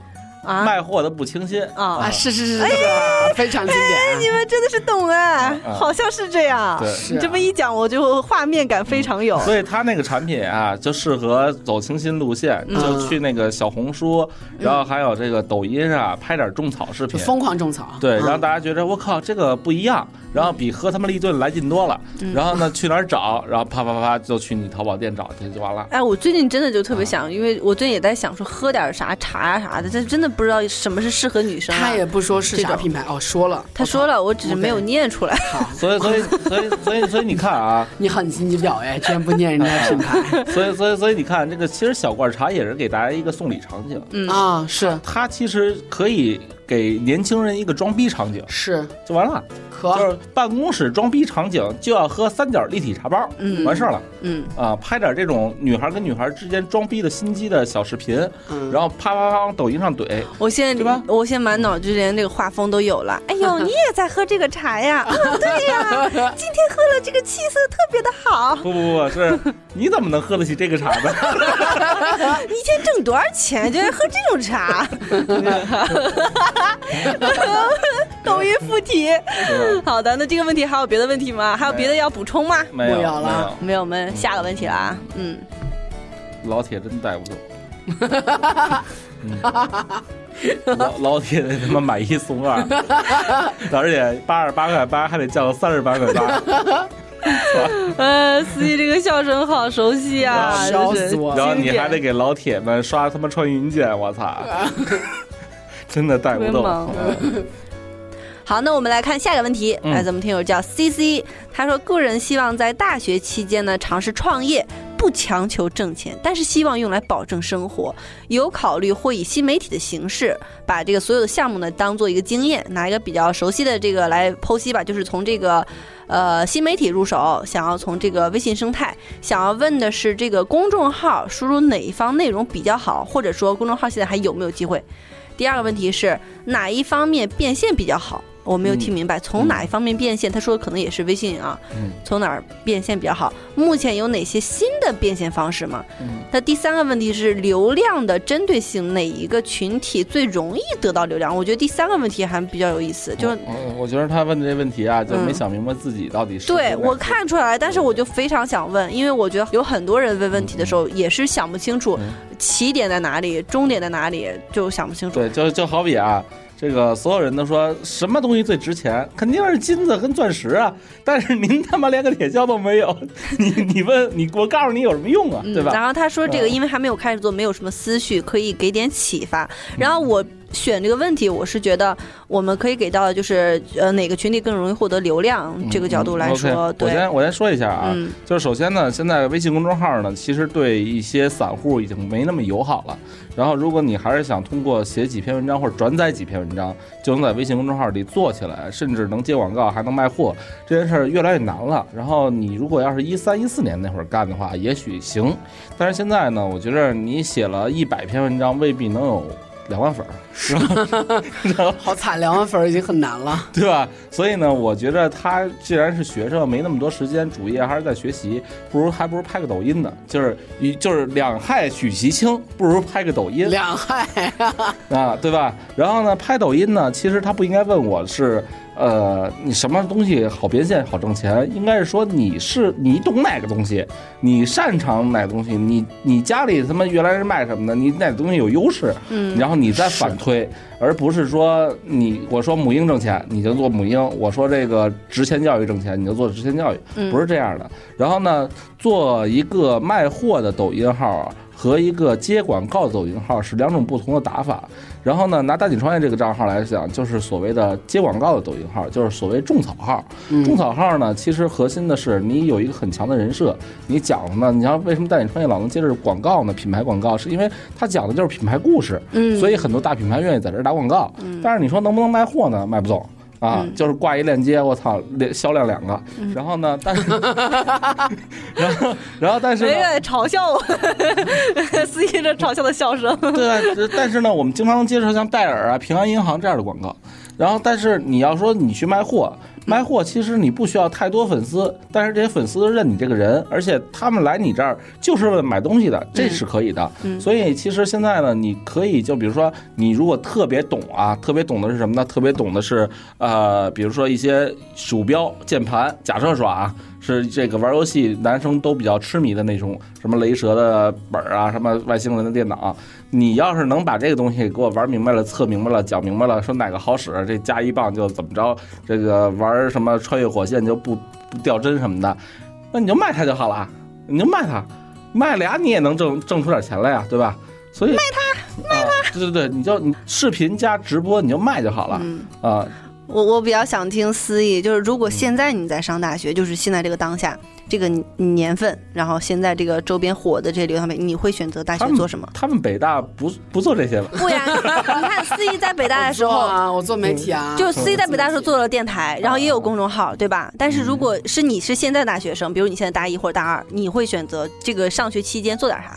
卖货的不清新啊！是是是是，非常经典。你们真的是懂哎，好像是这样。你这么一讲，我就画面感非常有。所以他那个产品啊，就适合走清新路线，就去那个小红书，然后还有这个抖音上拍点种草视频，疯狂种草。对，让大家觉得我靠，这个不一样。然后比喝他妈立顿来劲多了，然后呢去哪儿找？然后啪啪啪就去你淘宝店找去就完了。哎，我最近真的就特别想，因为我最近也在想说喝点啥茶呀啥的，但真的不知道什么是适合女生。他也不说是啥品牌哦，说了，他说了，我只是没有念出来。好，所以所以所以所以所以你看啊，你很心机婊哎，居然不念人家品牌。所以所以所以你看这个，其实小罐茶也是给大家一个送礼场景。嗯啊，是它其实可以。给年轻人一个装逼场景是就完了，就是办公室装逼场景就要喝三角立体茶包，嗯，完事儿了，嗯啊，拍点这种女孩跟女孩之间装逼的心机的小视频，嗯然后啪啪啪往抖音上怼。我现在对吧？我现在满脑子连那个画风都有了。哎呦，你也在喝这个茶呀？对呀，今天喝了这个气色特别的好。不不不，是 你怎么能喝得起这个茶呢？你一天挣多少钱就爱喝这种茶？抖音附体，好的，那这个问题还有别的问题吗？还有别的要补充吗？没有了，没有，我们下个问题了啊。嗯，老铁真带不动，老老铁得他妈买一送二，而且八十八块八还得降到三十八块八。呃，司机这个笑声好熟悉啊，笑死我！然后你还得给老铁们刷他妈穿云箭，我操！真的带不动。好，那我们来看下一个问题。来，咱们听友叫 C C，他说个人希望在大学期间呢尝试创业，不强求挣钱，但是希望用来保证生活。有考虑或以新媒体的形式，把这个所有的项目呢当做一个经验，拿一个比较熟悉的这个来剖析吧，就是从这个。呃，新媒体入手，想要从这个微信生态，想要问的是这个公众号输入哪一方内容比较好，或者说公众号现在还有没有机会？第二个问题是哪一方面变现比较好？我没有听明白，从哪一方面变现？他说可能也是微信啊，从哪儿变现比较好？目前有哪些新的变现方式吗？那第三个问题是流量的针对性，哪一个群体最容易得到流量？我觉得第三个问题还比较有意思，就是我觉得他问的这问题啊，就没想明白自己到底是对我看出来，但是我就非常想问，因为我觉得有很多人问问题的时候也是想不清楚起点在哪里，终点在哪里，就想不清楚。对，就就好比啊。这个所有人都说什么东西最值钱？肯定是金子跟钻石啊！但是您他妈连个铁锹都没有，你你问你，我告诉你有什么用啊？对吧？然后他说这个，因为还没有开始做，没有什么思绪可以给点启发。然后我。选这个问题，我是觉得我们可以给到的就是呃哪个群体更容易获得流量这个角度来说。我先我先说一下啊，就是首先呢，现在微信公众号呢，其实对一些散户已经没那么友好了。然后如果你还是想通过写几篇文章或者转载几篇文章，就能在微信公众号里做起来，甚至能接广告还能卖货，这件事儿越来越难了。然后你如果要是一三一四年那会儿干的话，也许行。但是现在呢，我觉着你写了一百篇文章，未必能有。两万粉儿是吧？好惨，两万粉儿已经很难了，对吧？所以呢，我觉得他既然是学生，没那么多时间，主业还是在学习，不如还不如拍个抖音呢。就是一就是两害取其轻，不如拍个抖音。两害 啊，对吧？然后呢，拍抖音呢，其实他不应该问我是。呃，你什么东西好变现、好挣钱？应该是说你是你懂哪个东西，你擅长哪个东西，你你家里他妈原来是卖什么的，你哪个东西有优势，嗯，然后你再反推，而不是说你我说母婴挣钱，你就做母婴；我说这个职前教育挣钱，你就做职前教育，不是这样的。然后呢，做一个卖货的抖音号。和一个接广告的抖音号是两种不同的打法。然后呢，拿大井创业这个账号来讲，就是所谓的接广告的抖音号，就是所谓种草号。种草号呢，其实核心的是你有一个很强的人设。你讲呢，你像为什么大井创业老能接着广告呢？品牌广告是因为它讲的就是品牌故事，所以很多大品牌愿意在这儿打广告。但是你说能不能卖货呢？卖不动。啊，就是挂一链接，我操，销量两个。然后呢，但是，然后，然后，但是，嘲笑我，司机这嘲笑的笑声。对，但是呢，我们经常能接受像戴尔啊、平安银行这样的广告。然后，但是你要说你去卖货。卖货其实你不需要太多粉丝，但是这些粉丝认你这个人，而且他们来你这儿就是为了买东西的，这是可以的。所以其实现在呢，你可以就比如说，你如果特别懂啊，特别懂的是什么呢？特别懂的是呃，比如说一些鼠标、键盘，假设说啊。是这个玩游戏男生都比较痴迷的那种，什么雷蛇的本儿啊，什么外星人的电脑。你要是能把这个东西给我玩明白了、测明白了、讲明白了，说哪个好使，这加一棒就怎么着，这个玩什么穿越火线就不不掉帧什么的，那你就卖它就好了，你就卖它，卖俩你也能挣挣出点钱来呀，对吧？所以卖它，卖它，对对对，你就视频加直播你就卖就好了啊。我我比较想听思义，就是如果现在你在上大学，就是现在这个当下这个年份，然后现在这个周边火的这些流量媒，你会选择大学做什么？他们北大不不做这些了。不呀，你看思怡在北大的时候啊，我做媒体啊，就思怡在北大的时候做了电台，然后也有公众号，对吧？但是如果是你是现在大学生，比如你现在大一或者大二，你会选择这个上学期间做点啥？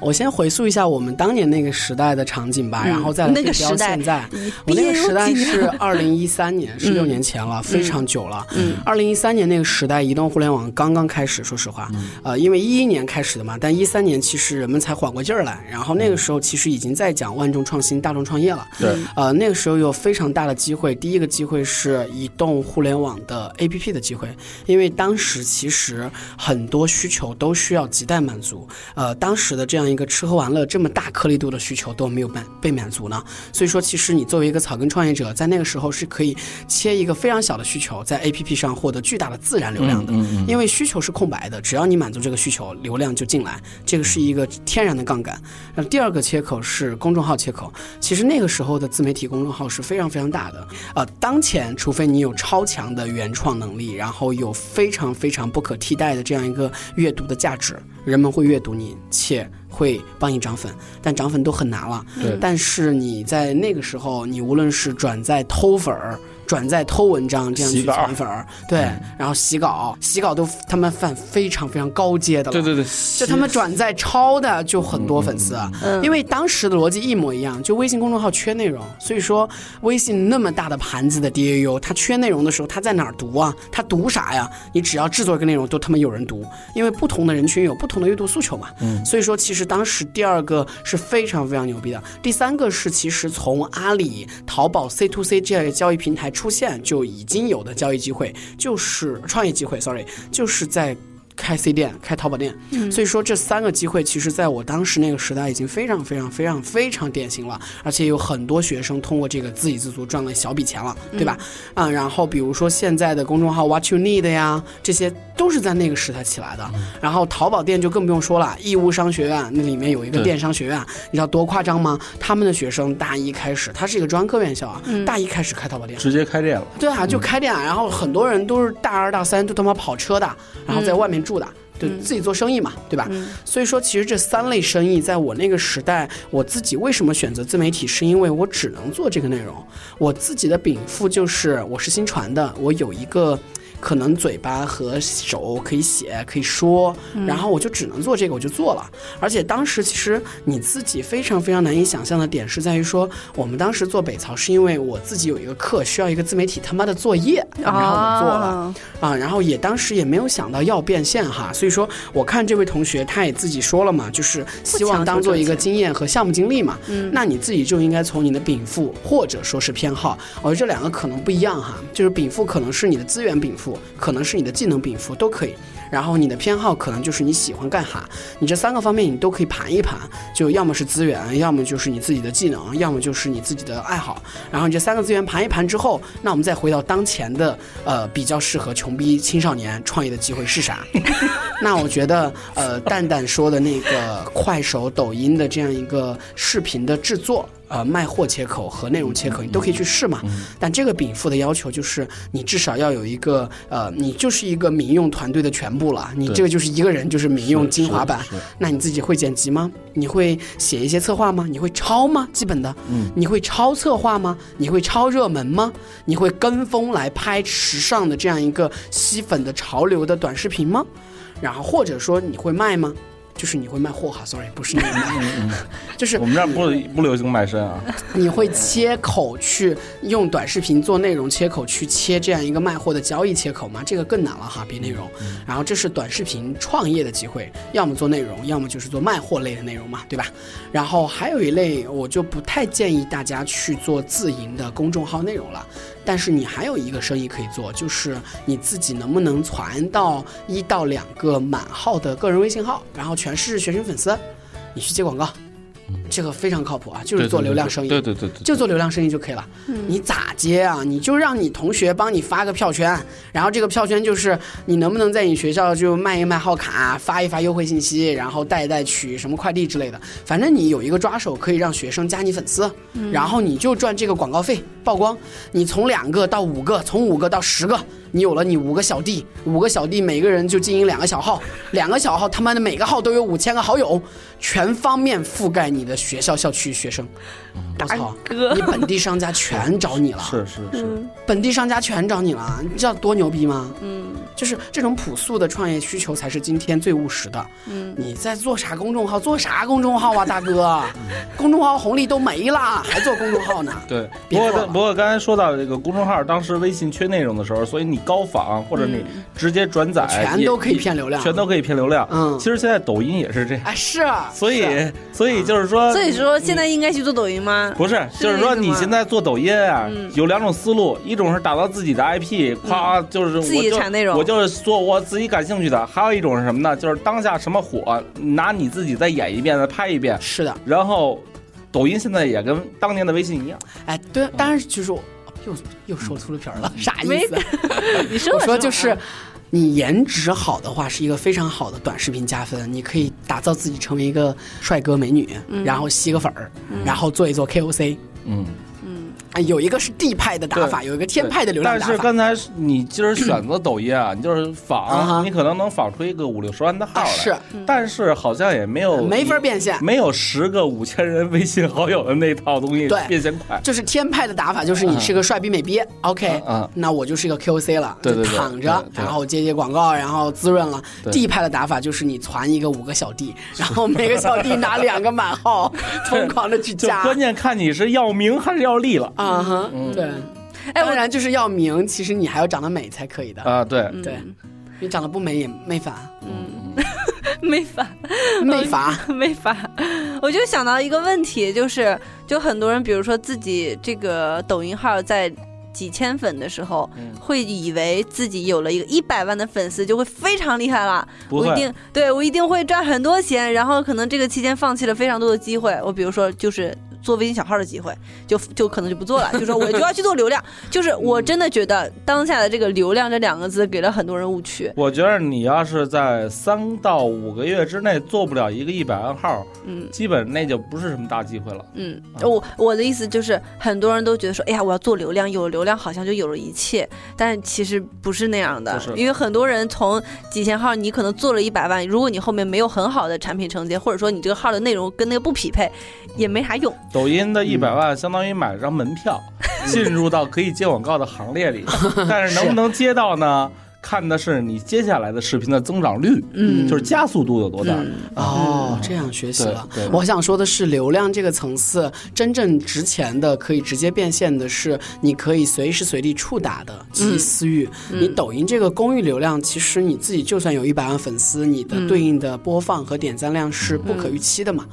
我先回溯一下我们当年那个时代的场景吧，然后再对标现在。我那个时代是二零一三年，是六年前了，非常久了。嗯，二零一三年那个时代，移动互联网刚刚开始，说实话，呃，因为一一年开始的嘛，但一三年其实人们才缓过劲儿来，然后那个时候其实已经在讲万众创新、大众创业了。对，呃，那个时候有非常大的机会，第一个机会是移动互联网的 APP 的机会，因为当时其实很多需求都需要亟待满足，呃，当时的这样。一个吃喝玩乐这么大颗粒度的需求都没有满被满足呢，所以说其实你作为一个草根创业者，在那个时候是可以切一个非常小的需求，在 A P P 上获得巨大的自然流量的，因为需求。求是空白的，只要你满足这个需求，流量就进来，这个是一个天然的杠杆。那第二个切口是公众号切口，其实那个时候的自媒体公众号是非常非常大的。呃，当前除非你有超强的原创能力，然后有非常非常不可替代的这样一个阅读的价值，人们会阅读你，且会帮你涨粉，但涨粉都很难了。对但是你在那个时候，你无论是转载偷粉儿。转载偷文章这样去洗稿抢粉儿，对，然后洗稿，洗稿都他们犯非常非常高阶的了，对对对，就他们转载抄的就很多粉丝，嗯因为当时的逻辑一模一样，就微信公众号缺内容，所以说微信那么大的盘子的 DAU，它缺内容的时候，它在哪儿读啊？它读啥呀？你只要制作一个内容，都他妈有人读，因为不同的人群有不同的阅读诉求嘛。嗯，所以说其实当时第二个是非常非常牛逼的，第三个是其实从阿里、淘宝 C to C 这样的交易平台出现就已经有的交易机会，就是创业机会，sorry，就是在。开 C 店、开淘宝店，所以说这三个机会，其实在我当时那个时代已经非常非常非常非常典型了，而且有很多学生通过这个自给自足赚了小笔钱了，对吧？啊、然后比如说现在的公众号 What You Need 呀，这些都是在那个时代起来的。然后淘宝店就更不用说了，义乌商学院那里面有一个电商学院，你知道多夸张吗？他们的学生大一开始，他是一个专科院校啊，大一开始开淘宝店。直接开店了。对啊，就开店啊，然后很多人都是大二大三就他妈跑车的，然后在外面住的。对自己做生意嘛，对吧？所以说，其实这三类生意，在我那个时代，我自己为什么选择自媒体，是因为我只能做这个内容。我自己的禀赋就是，我是新传的，我有一个可能嘴巴和手可以写可以说，然后我就只能做这个，我就做了。而且当时其实你自己非常非常难以想象的点是在于说，我们当时做北曹是因为我自己有一个课需要一个自媒体他妈的作业，然后我做了。啊啊，然后也当时也没有想到要变现哈，所以说我看这位同学他也自己说了嘛，就是希望当做一个经验和项目经历嘛。嗯，那你自己就应该从你的禀赋或者说是偏好，我觉得这两个可能不一样哈，就是禀赋可能是你的资源禀赋，可能是你的技能禀赋都可以。然后你的偏好可能就是你喜欢干哈，你这三个方面你都可以盘一盘，就要么是资源，要么就是你自己的技能，要么就是你自己的爱好。然后你这三个资源盘一盘之后，那我们再回到当前的呃比较适合穷逼青少年创业的机会是啥？那我觉得呃蛋蛋说的那个快手、抖音的这样一个视频的制作。呃，卖货切口和内容切口，你都可以去试嘛。但这个禀赋的要求就是，你至少要有一个呃，你就是一个民用团队的全部了。你这个就是一个人，就是民用精华版。那你自己会剪辑吗？你会写一些策划吗？你会抄吗？基本的，嗯你会抄策划吗？你会抄热门吗？你会跟风来拍时尚的这样一个吸粉的潮流的短视频吗？然后或者说你会卖吗？就是你会卖货哈，sorry，不是那个卖，就是我们这儿不不流行卖身啊，你会切口去用短视频做内容切口去切这样一个卖货的交易切口吗？这个更难了哈，比内容。然后这是短视频创业的机会，要么做内容，要么就是做卖货类的内容嘛，对吧？然后还有一类，我就不太建议大家去做自营的公众号内容了。但是你还有一个生意可以做，就是你自己能不能传到一到两个满号的个人微信号，然后全是学生粉丝，你去接广告，这个非常靠谱啊，就是做流量生意。对对对对，就做流量生意就可以了。你咋接啊？你就让你同学帮你发个票圈，然后这个票圈就是你能不能在你学校就卖一卖号卡，发一发优惠信息，然后带一带取什么快递之类的。反正你有一个抓手，可以让学生加你粉丝，然后你就赚这个广告费曝光。你从两个到五个，从五个到十个。你有了你五个小弟，五个小弟每个人就经营两个小号，两个小号他妈的每个号都有五千个好友，全方面覆盖你的学校校区学生。我操，哥你本地商家全找你了，是是是，本地商家全找你了，你知道多牛逼吗？嗯，就是这种朴素的创业需求才是今天最务实的。嗯，你在做啥公众号？做啥公众号啊，大哥？公众号红利都没了，还做公众号呢？对，不过不过刚才说到这个公众号，当时微信缺内容的时候，所以你高仿或者你直接转载，全都可以骗流量。全都可以骗流量。嗯。其实现在抖音也是这样，啊，是啊，所以所以就是说，所以说现在应该去做抖音吗？不是，就是说你现在做抖音啊，嗯。有两种思路，一种是打造自己的 IP，夸就是自己我就产内容。我就是做我自己感兴趣的；还有一种是什么呢？就是当下什么火，拿你自己再演一遍，再拍一遍。是的，然后，抖音现在也跟当年的微信一样，哎，对，当然就是我又又说秃噜皮儿了，啥意思？你说我说就是，你颜值好的话，是一个非常好的短视频加分。你可以打造自己成为一个帅哥美女，然后吸个粉儿，然后做一做 KOC。嗯。啊，有一个是地派的打法，有一个天派的流量打法。但是刚才你今儿选择抖音啊，你就是仿，你可能能仿出一个五六十万的号来。是，但是好像也没有没法变现，没有十个五千人微信好友的那套东西变现快。就是天派的打法，就是你是个帅逼美逼，OK，嗯，那我就是一个 QC 了，对对对，躺着，然后接接广告，然后滋润了。地派的打法就是你攒一个五个小弟，然后每个小弟拿两个满号，疯狂的去加。关键看你是要名还是要利了。啊哈，对。哎，当然就是要名，其实你还要长得美才可以的啊。对对，你长得不美也没法。嗯，没法，没法，没法。我就想到一个问题，就是就很多人，比如说自己这个抖音号在几千粉的时候，会以为自己有了一个一百万的粉丝就会非常厉害了。我一定对我一定会赚很多钱，然后可能这个期间放弃了非常多的机会。我比如说就是。做微信小号的机会，就就可能就不做了。就说我就要去做流量，就是我真的觉得当下的这个流量这两个字给了很多人误区。我觉得你要是在三到五个月之内做不了一个一百万号，嗯，基本那就不是什么大机会了。嗯，我我的意思就是很多人都觉得说，哎呀，我要做流量，有了流量好像就有了一切，但其实不是那样的。因为很多人从几千号，你可能做了一百万，如果你后面没有很好的产品承接，或者说你这个号的内容跟那个不匹配，也没啥用。抖音的一百万相当于买了张门票，进入到可以接广告的行列里，但是能不能接到呢？看的是你接下来的视频的增长率，嗯，就是加速度有多大。哦，这样学习了。我想说的是，流量这个层次真正值钱的，可以直接变现的是，你可以随时随地触达的即私域。你抖音这个公域流量，其实你自己就算有一百万粉丝，你的对应的播放和点赞量是不可预期的嘛。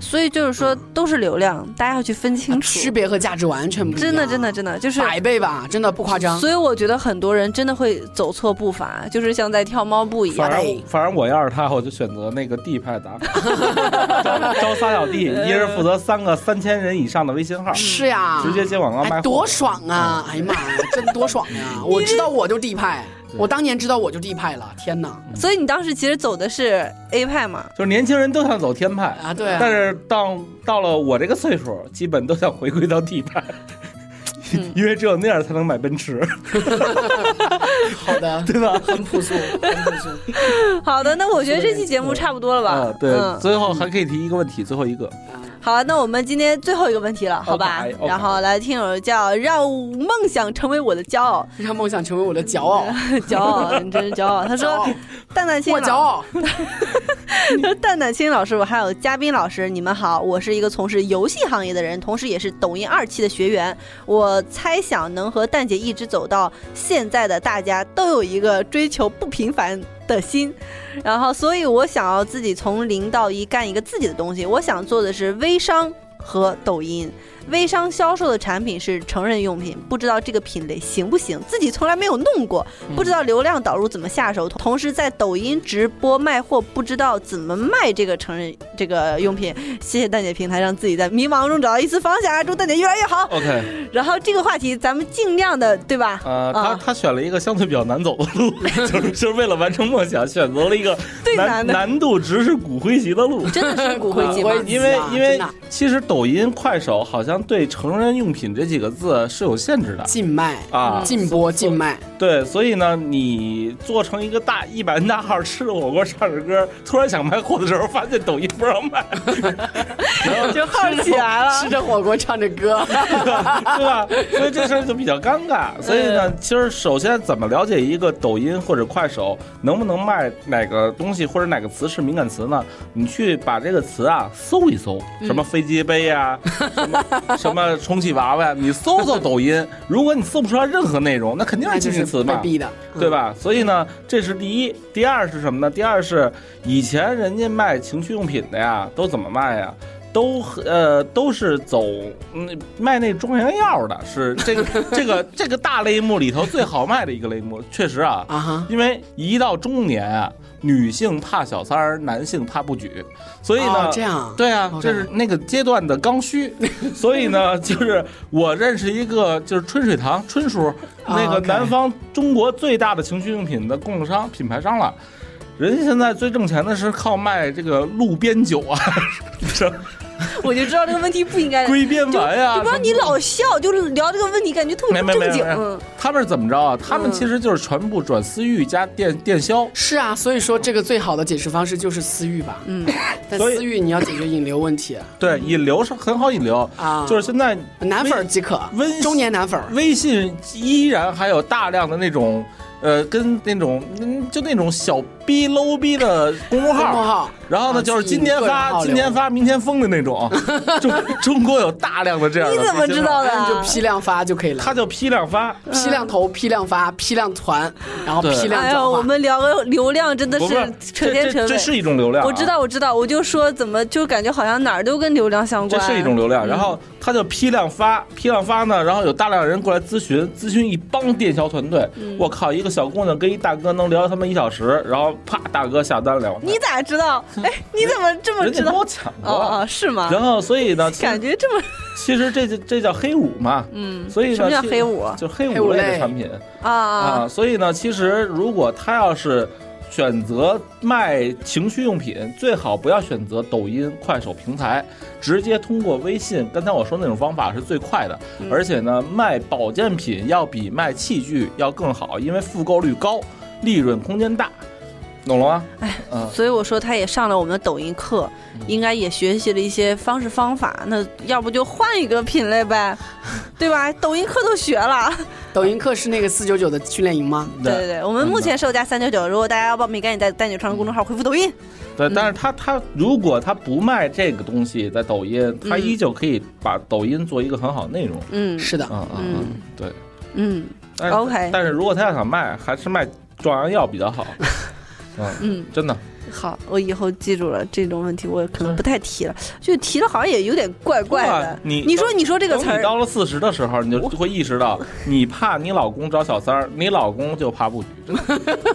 所以就是说，都是流量，大家要去分清楚，区别和价值完全不一样。真的，真的，真的就是百倍吧，真的不夸张。所以我觉得很多人真的会走错步伐，就是像在跳猫步一样。反正，反正我要是他，我就选择那个 D 派的，招仨小弟，一人负责三个三千人以上的微信号。是呀，直接接广告卖，多爽啊！哎呀妈呀，真多爽呀！我知道我就 D 派。我当年知道我就 D 派了，天哪！所以你当时其实走的是 A 派嘛？就是年轻人都想走天派啊，对。但是到到了我这个岁数，基本都想回归到 D 派，因为只有那样才能买奔驰。好的，对吧？很朴素，很朴素。好的，那我觉得这期节目 差不多了吧？对，最后还可以提一个问题，最后一个。好，那我们今天最后一个问题了，好吧？然后来听友叫让梦想成为我的骄傲，让梦想成为我的骄傲，骄傲，你真是骄傲。他说：“蛋蛋清，我骄傲。”蛋蛋清老师，我还有嘉宾老师，你们好，我是一个从事游戏行业的人，同时也是抖音二期的学员。我猜想能和蛋姐一直走到现在的大家，都有一个追求不平凡。的心，然后，所以我想要自己从零到一干一个自己的东西。我想做的是微商和抖音。微商销售的产品是成人用品，不知道这个品类行不行，自己从来没有弄过，不知道流量导入怎么下手。同时在抖音直播卖货，不知道怎么卖这个成人这个用品。谢谢蛋姐平台，让自己在迷茫中找到一丝方向。祝蛋姐越来越好。OK。然后这个话题咱们尽量的，对吧？呃，他他选了一个相对比较难走的路，就是就是为了完成梦想，选择了一个难难度值是骨灰级的路。真的是骨灰级，因为因为其实抖音、快手好像。对成人用品这几个字是有限制的，禁卖啊，禁播禁卖。对，所以呢，你做成一个大一百人大号，吃着火锅唱着歌，突然想卖货的时候，发现抖音不让卖，然后就号起来了，吃着火锅唱着歌，对吧？所以这事儿就比较尴尬。所以呢，其实首先怎么了解一个抖音或者快手能不能卖哪个东西或者哪个词是敏感词呢？你去把这个词啊搜一搜，什么飞机杯呀，什么。什么充气娃娃？你搜搜抖音，如果你搜不出来任何内容，那肯定是禁词嘛，对吧？所以呢，这是第一。第二是什么呢？第二是以前人家卖情趣用品的呀，都怎么卖呀？都呃都是走嗯卖那中成药的，是 这个这个这个大类目里头最好卖的一个类目，确实啊啊哈，因为一到中年啊，女性怕小三儿，男性怕不举，所以呢，哦这样对啊，这是那个阶段的刚需，所以呢，就是我认识一个就是春水堂春叔，那个南方中国最大的情趣用品的供应商品牌商了。人家现在最挣钱的是靠卖这个路边酒啊，是 我就知道这个问题不应该。归边丸呀、就不让你老笑，就聊这个问题，感觉特别不正经。他们是怎么着啊？他们嗯其实就是全部转私域加电电销，是啊，所以说这个最好的解释方式就是私域吧。嗯，但私域你要解决引流问题对，引流是很好引流，啊，就是现在男粉儿即可，微中年男粉儿。微信依然还有大量的那种，呃，跟那种嗯，就那种小逼 low 逼的公众公众号，然后呢，啊就是今天发，今天发，明天封的那种，中中国有大量的这样的。你怎么知道？的？就批量发就可以了。他就批量发，批量投、批量发、批量团，然后对批量哎呦，转化。我们聊个流量真的是不是扯天扯。这这这是一种流量啊，我知道，我知道，我就说怎么就感觉好像哪儿都跟流量相关这关。是一种流量，然后他就批量发，批量发呢，然后有大量人过来咨询，咨询一帮电销团队。我靠，一个小姑娘跟一大哥能聊他们一小时，然后啪，大哥下单了，你咋知道？哎，你怎么这么知道人家跟我？过。哦，是吗？然后，所以呢，感觉这么 其实这就这叫黑五嘛，嗯，所以呢，什么叫黑五就黑五类类的产品啊啊。啊？所以呢，其实如果他要是选择卖情趣用品，最好不要选择抖音、快手平台，直接通过微信。刚才我说那种方法是最快的，嗯而且呢，卖保健品要比卖器具要更好，因为复购率高，利润空间大，懂了吗？哎，嗯。所以我说他也上了我们的抖音课，应该也学习了一些方式方法。那要不就换一个品类呗，对吧？抖音课都学了。抖音课是那个四九九的训练营吗？对对对，我们目前售价三九九，如果大家要报名，赶紧在带你传公众号回复抖音。对，但是他他如果他不卖这个东西在抖音，他嗯依旧可以把抖音做一个很好的内容。嗯，是的，嗯嗯嗯，对。嗯但 OK 但是如果他要想卖，还是卖壮阳药比较好。嗯，真的。好，我以后记住了这种问题，我可能不太提了，就提了好像也有点怪怪的。你你说你说这个词儿，你到了四十的时候，你就会意识到，你怕你老公找小三儿，你老公就怕不举。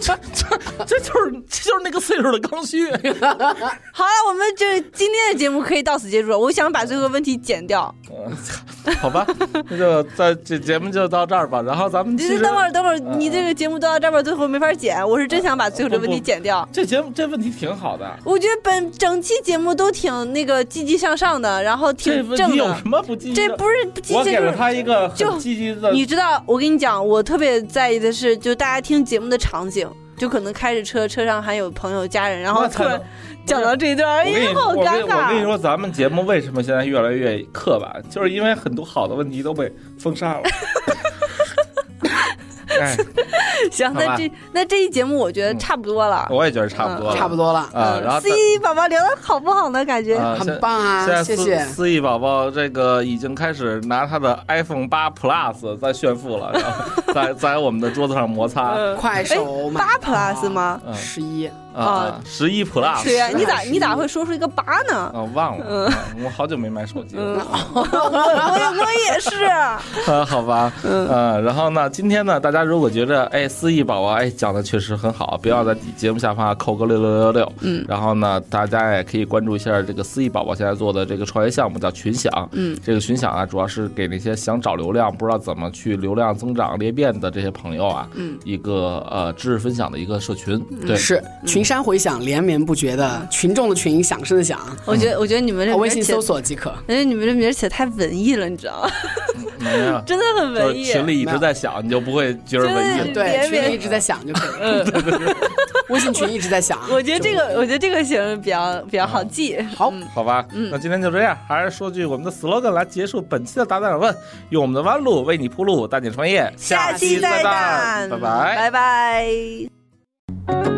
这这这这就是这就是那个岁数的刚需。好了，我们这今天的节目可以到此结束了。我想把最后问题剪掉。嗯，好吧，那就在这节目就到这儿吧。然后咱们你等会儿，等会儿，嗯你这个节目到这边最后没法剪，我是真想把最后的问题剪掉。这节目这问题挺好的。我觉得本整期节目都挺那个积极向上的，然后挺正的有什。么不积极？这不是不积极，我给了就是他一个就很积极的，你知道，我跟你讲，我特别在意的是，就大家听节目的场景，就可能开着车，车上还有朋友、家人，然后突然讲到这一段，哎呀，好尴尬我跟你。说，咱们节目为什么现在越来越刻板，就是因为很多好的问题都被封杀了。哎，行，那这那这一节目我觉得差不多了。我也觉得差不多了，差不多了，啊。然后 C 宝宝聊的好不好呢？感觉啊，很棒啊谢谢思思怡宝宝这个已经开始拿他的 iPhone 八 Plus 在炫富了，然后在在我们的桌子上摩擦。呃快手八 Plus 吗？嗯十一，啊，十一 Plus。对呀，你咋你咋会说出一个八呢？啊，忘了，啊我好久没买手机嗯了。，我我我也是。啊，好吧，嗯，然后呢，今天呢，大家如果觉得哎，思忆宝宝哎讲的确实很好，不要在节目下方扣个六六六六，嗯然后呢，大家也可以关注一下这个思忆宝宝现在做的这个创业项目叫群享，嗯，这个群享啊，主要是给那些想找流量不知道怎么去流量增长裂变的这些朋友啊，嗯，一个呃知识分享的一个社群，对，是群山回响，连绵不绝的群众的群，响声的响，我觉得我觉得你们这微信搜，索即可。我觉得你们这名儿起的太文艺了，你知道吗？没有，真的很文艺。群里一直在响，你就不会觉得文艺了。对，连绵群里一直在响就可以了。微信群一直在响。我觉得这个，我觉得这个型比较比较好记。好，好吧，那今天就这样，还是说句我们的 slogan 来结束本期的打打问，用我们的弯路为你铺路，带你创业，下期再战，战，拜拜。拜拜。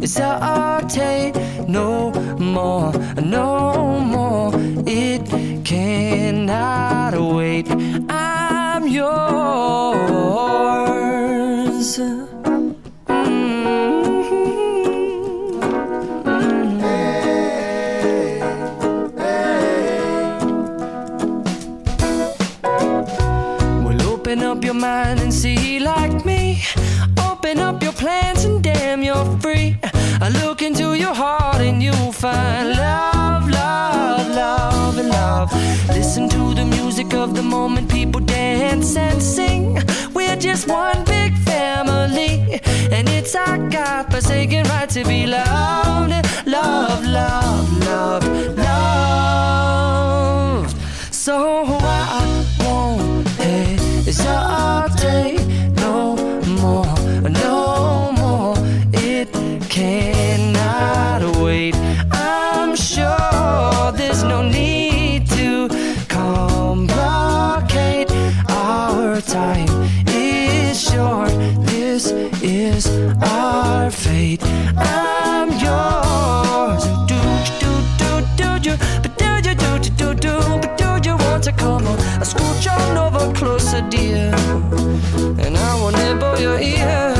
hesitate no more, no more. It cannot wait. I'm yours. Mm-hmm. Open up your mind and see like me. Open up your plans and damn, you're free. Your heart and you'll find love, love, love, love. Listen to the music of the moment, people dance and sing. We're just one big family, and it's our God forsaken right to be loved, love, love, love, love. So I won't hesitate time is short. This is our fate. I'm yours. Do do do do do, do do do do do, do you want to come on? I scooch on over closer, dear, and I will nibble your ear.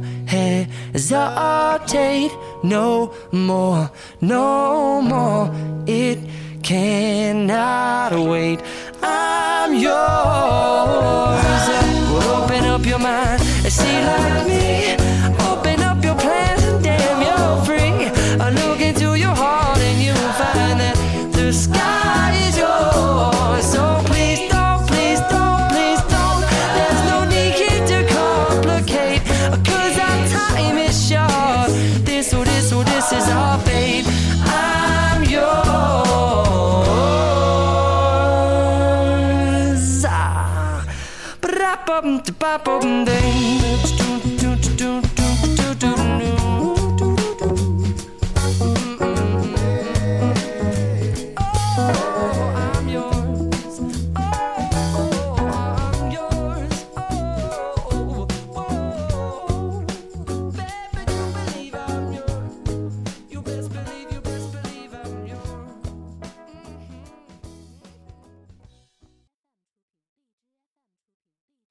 hesitate no more, no more. It cannot wait. I'm yours. Well, open up your mind and see like me. up op een ding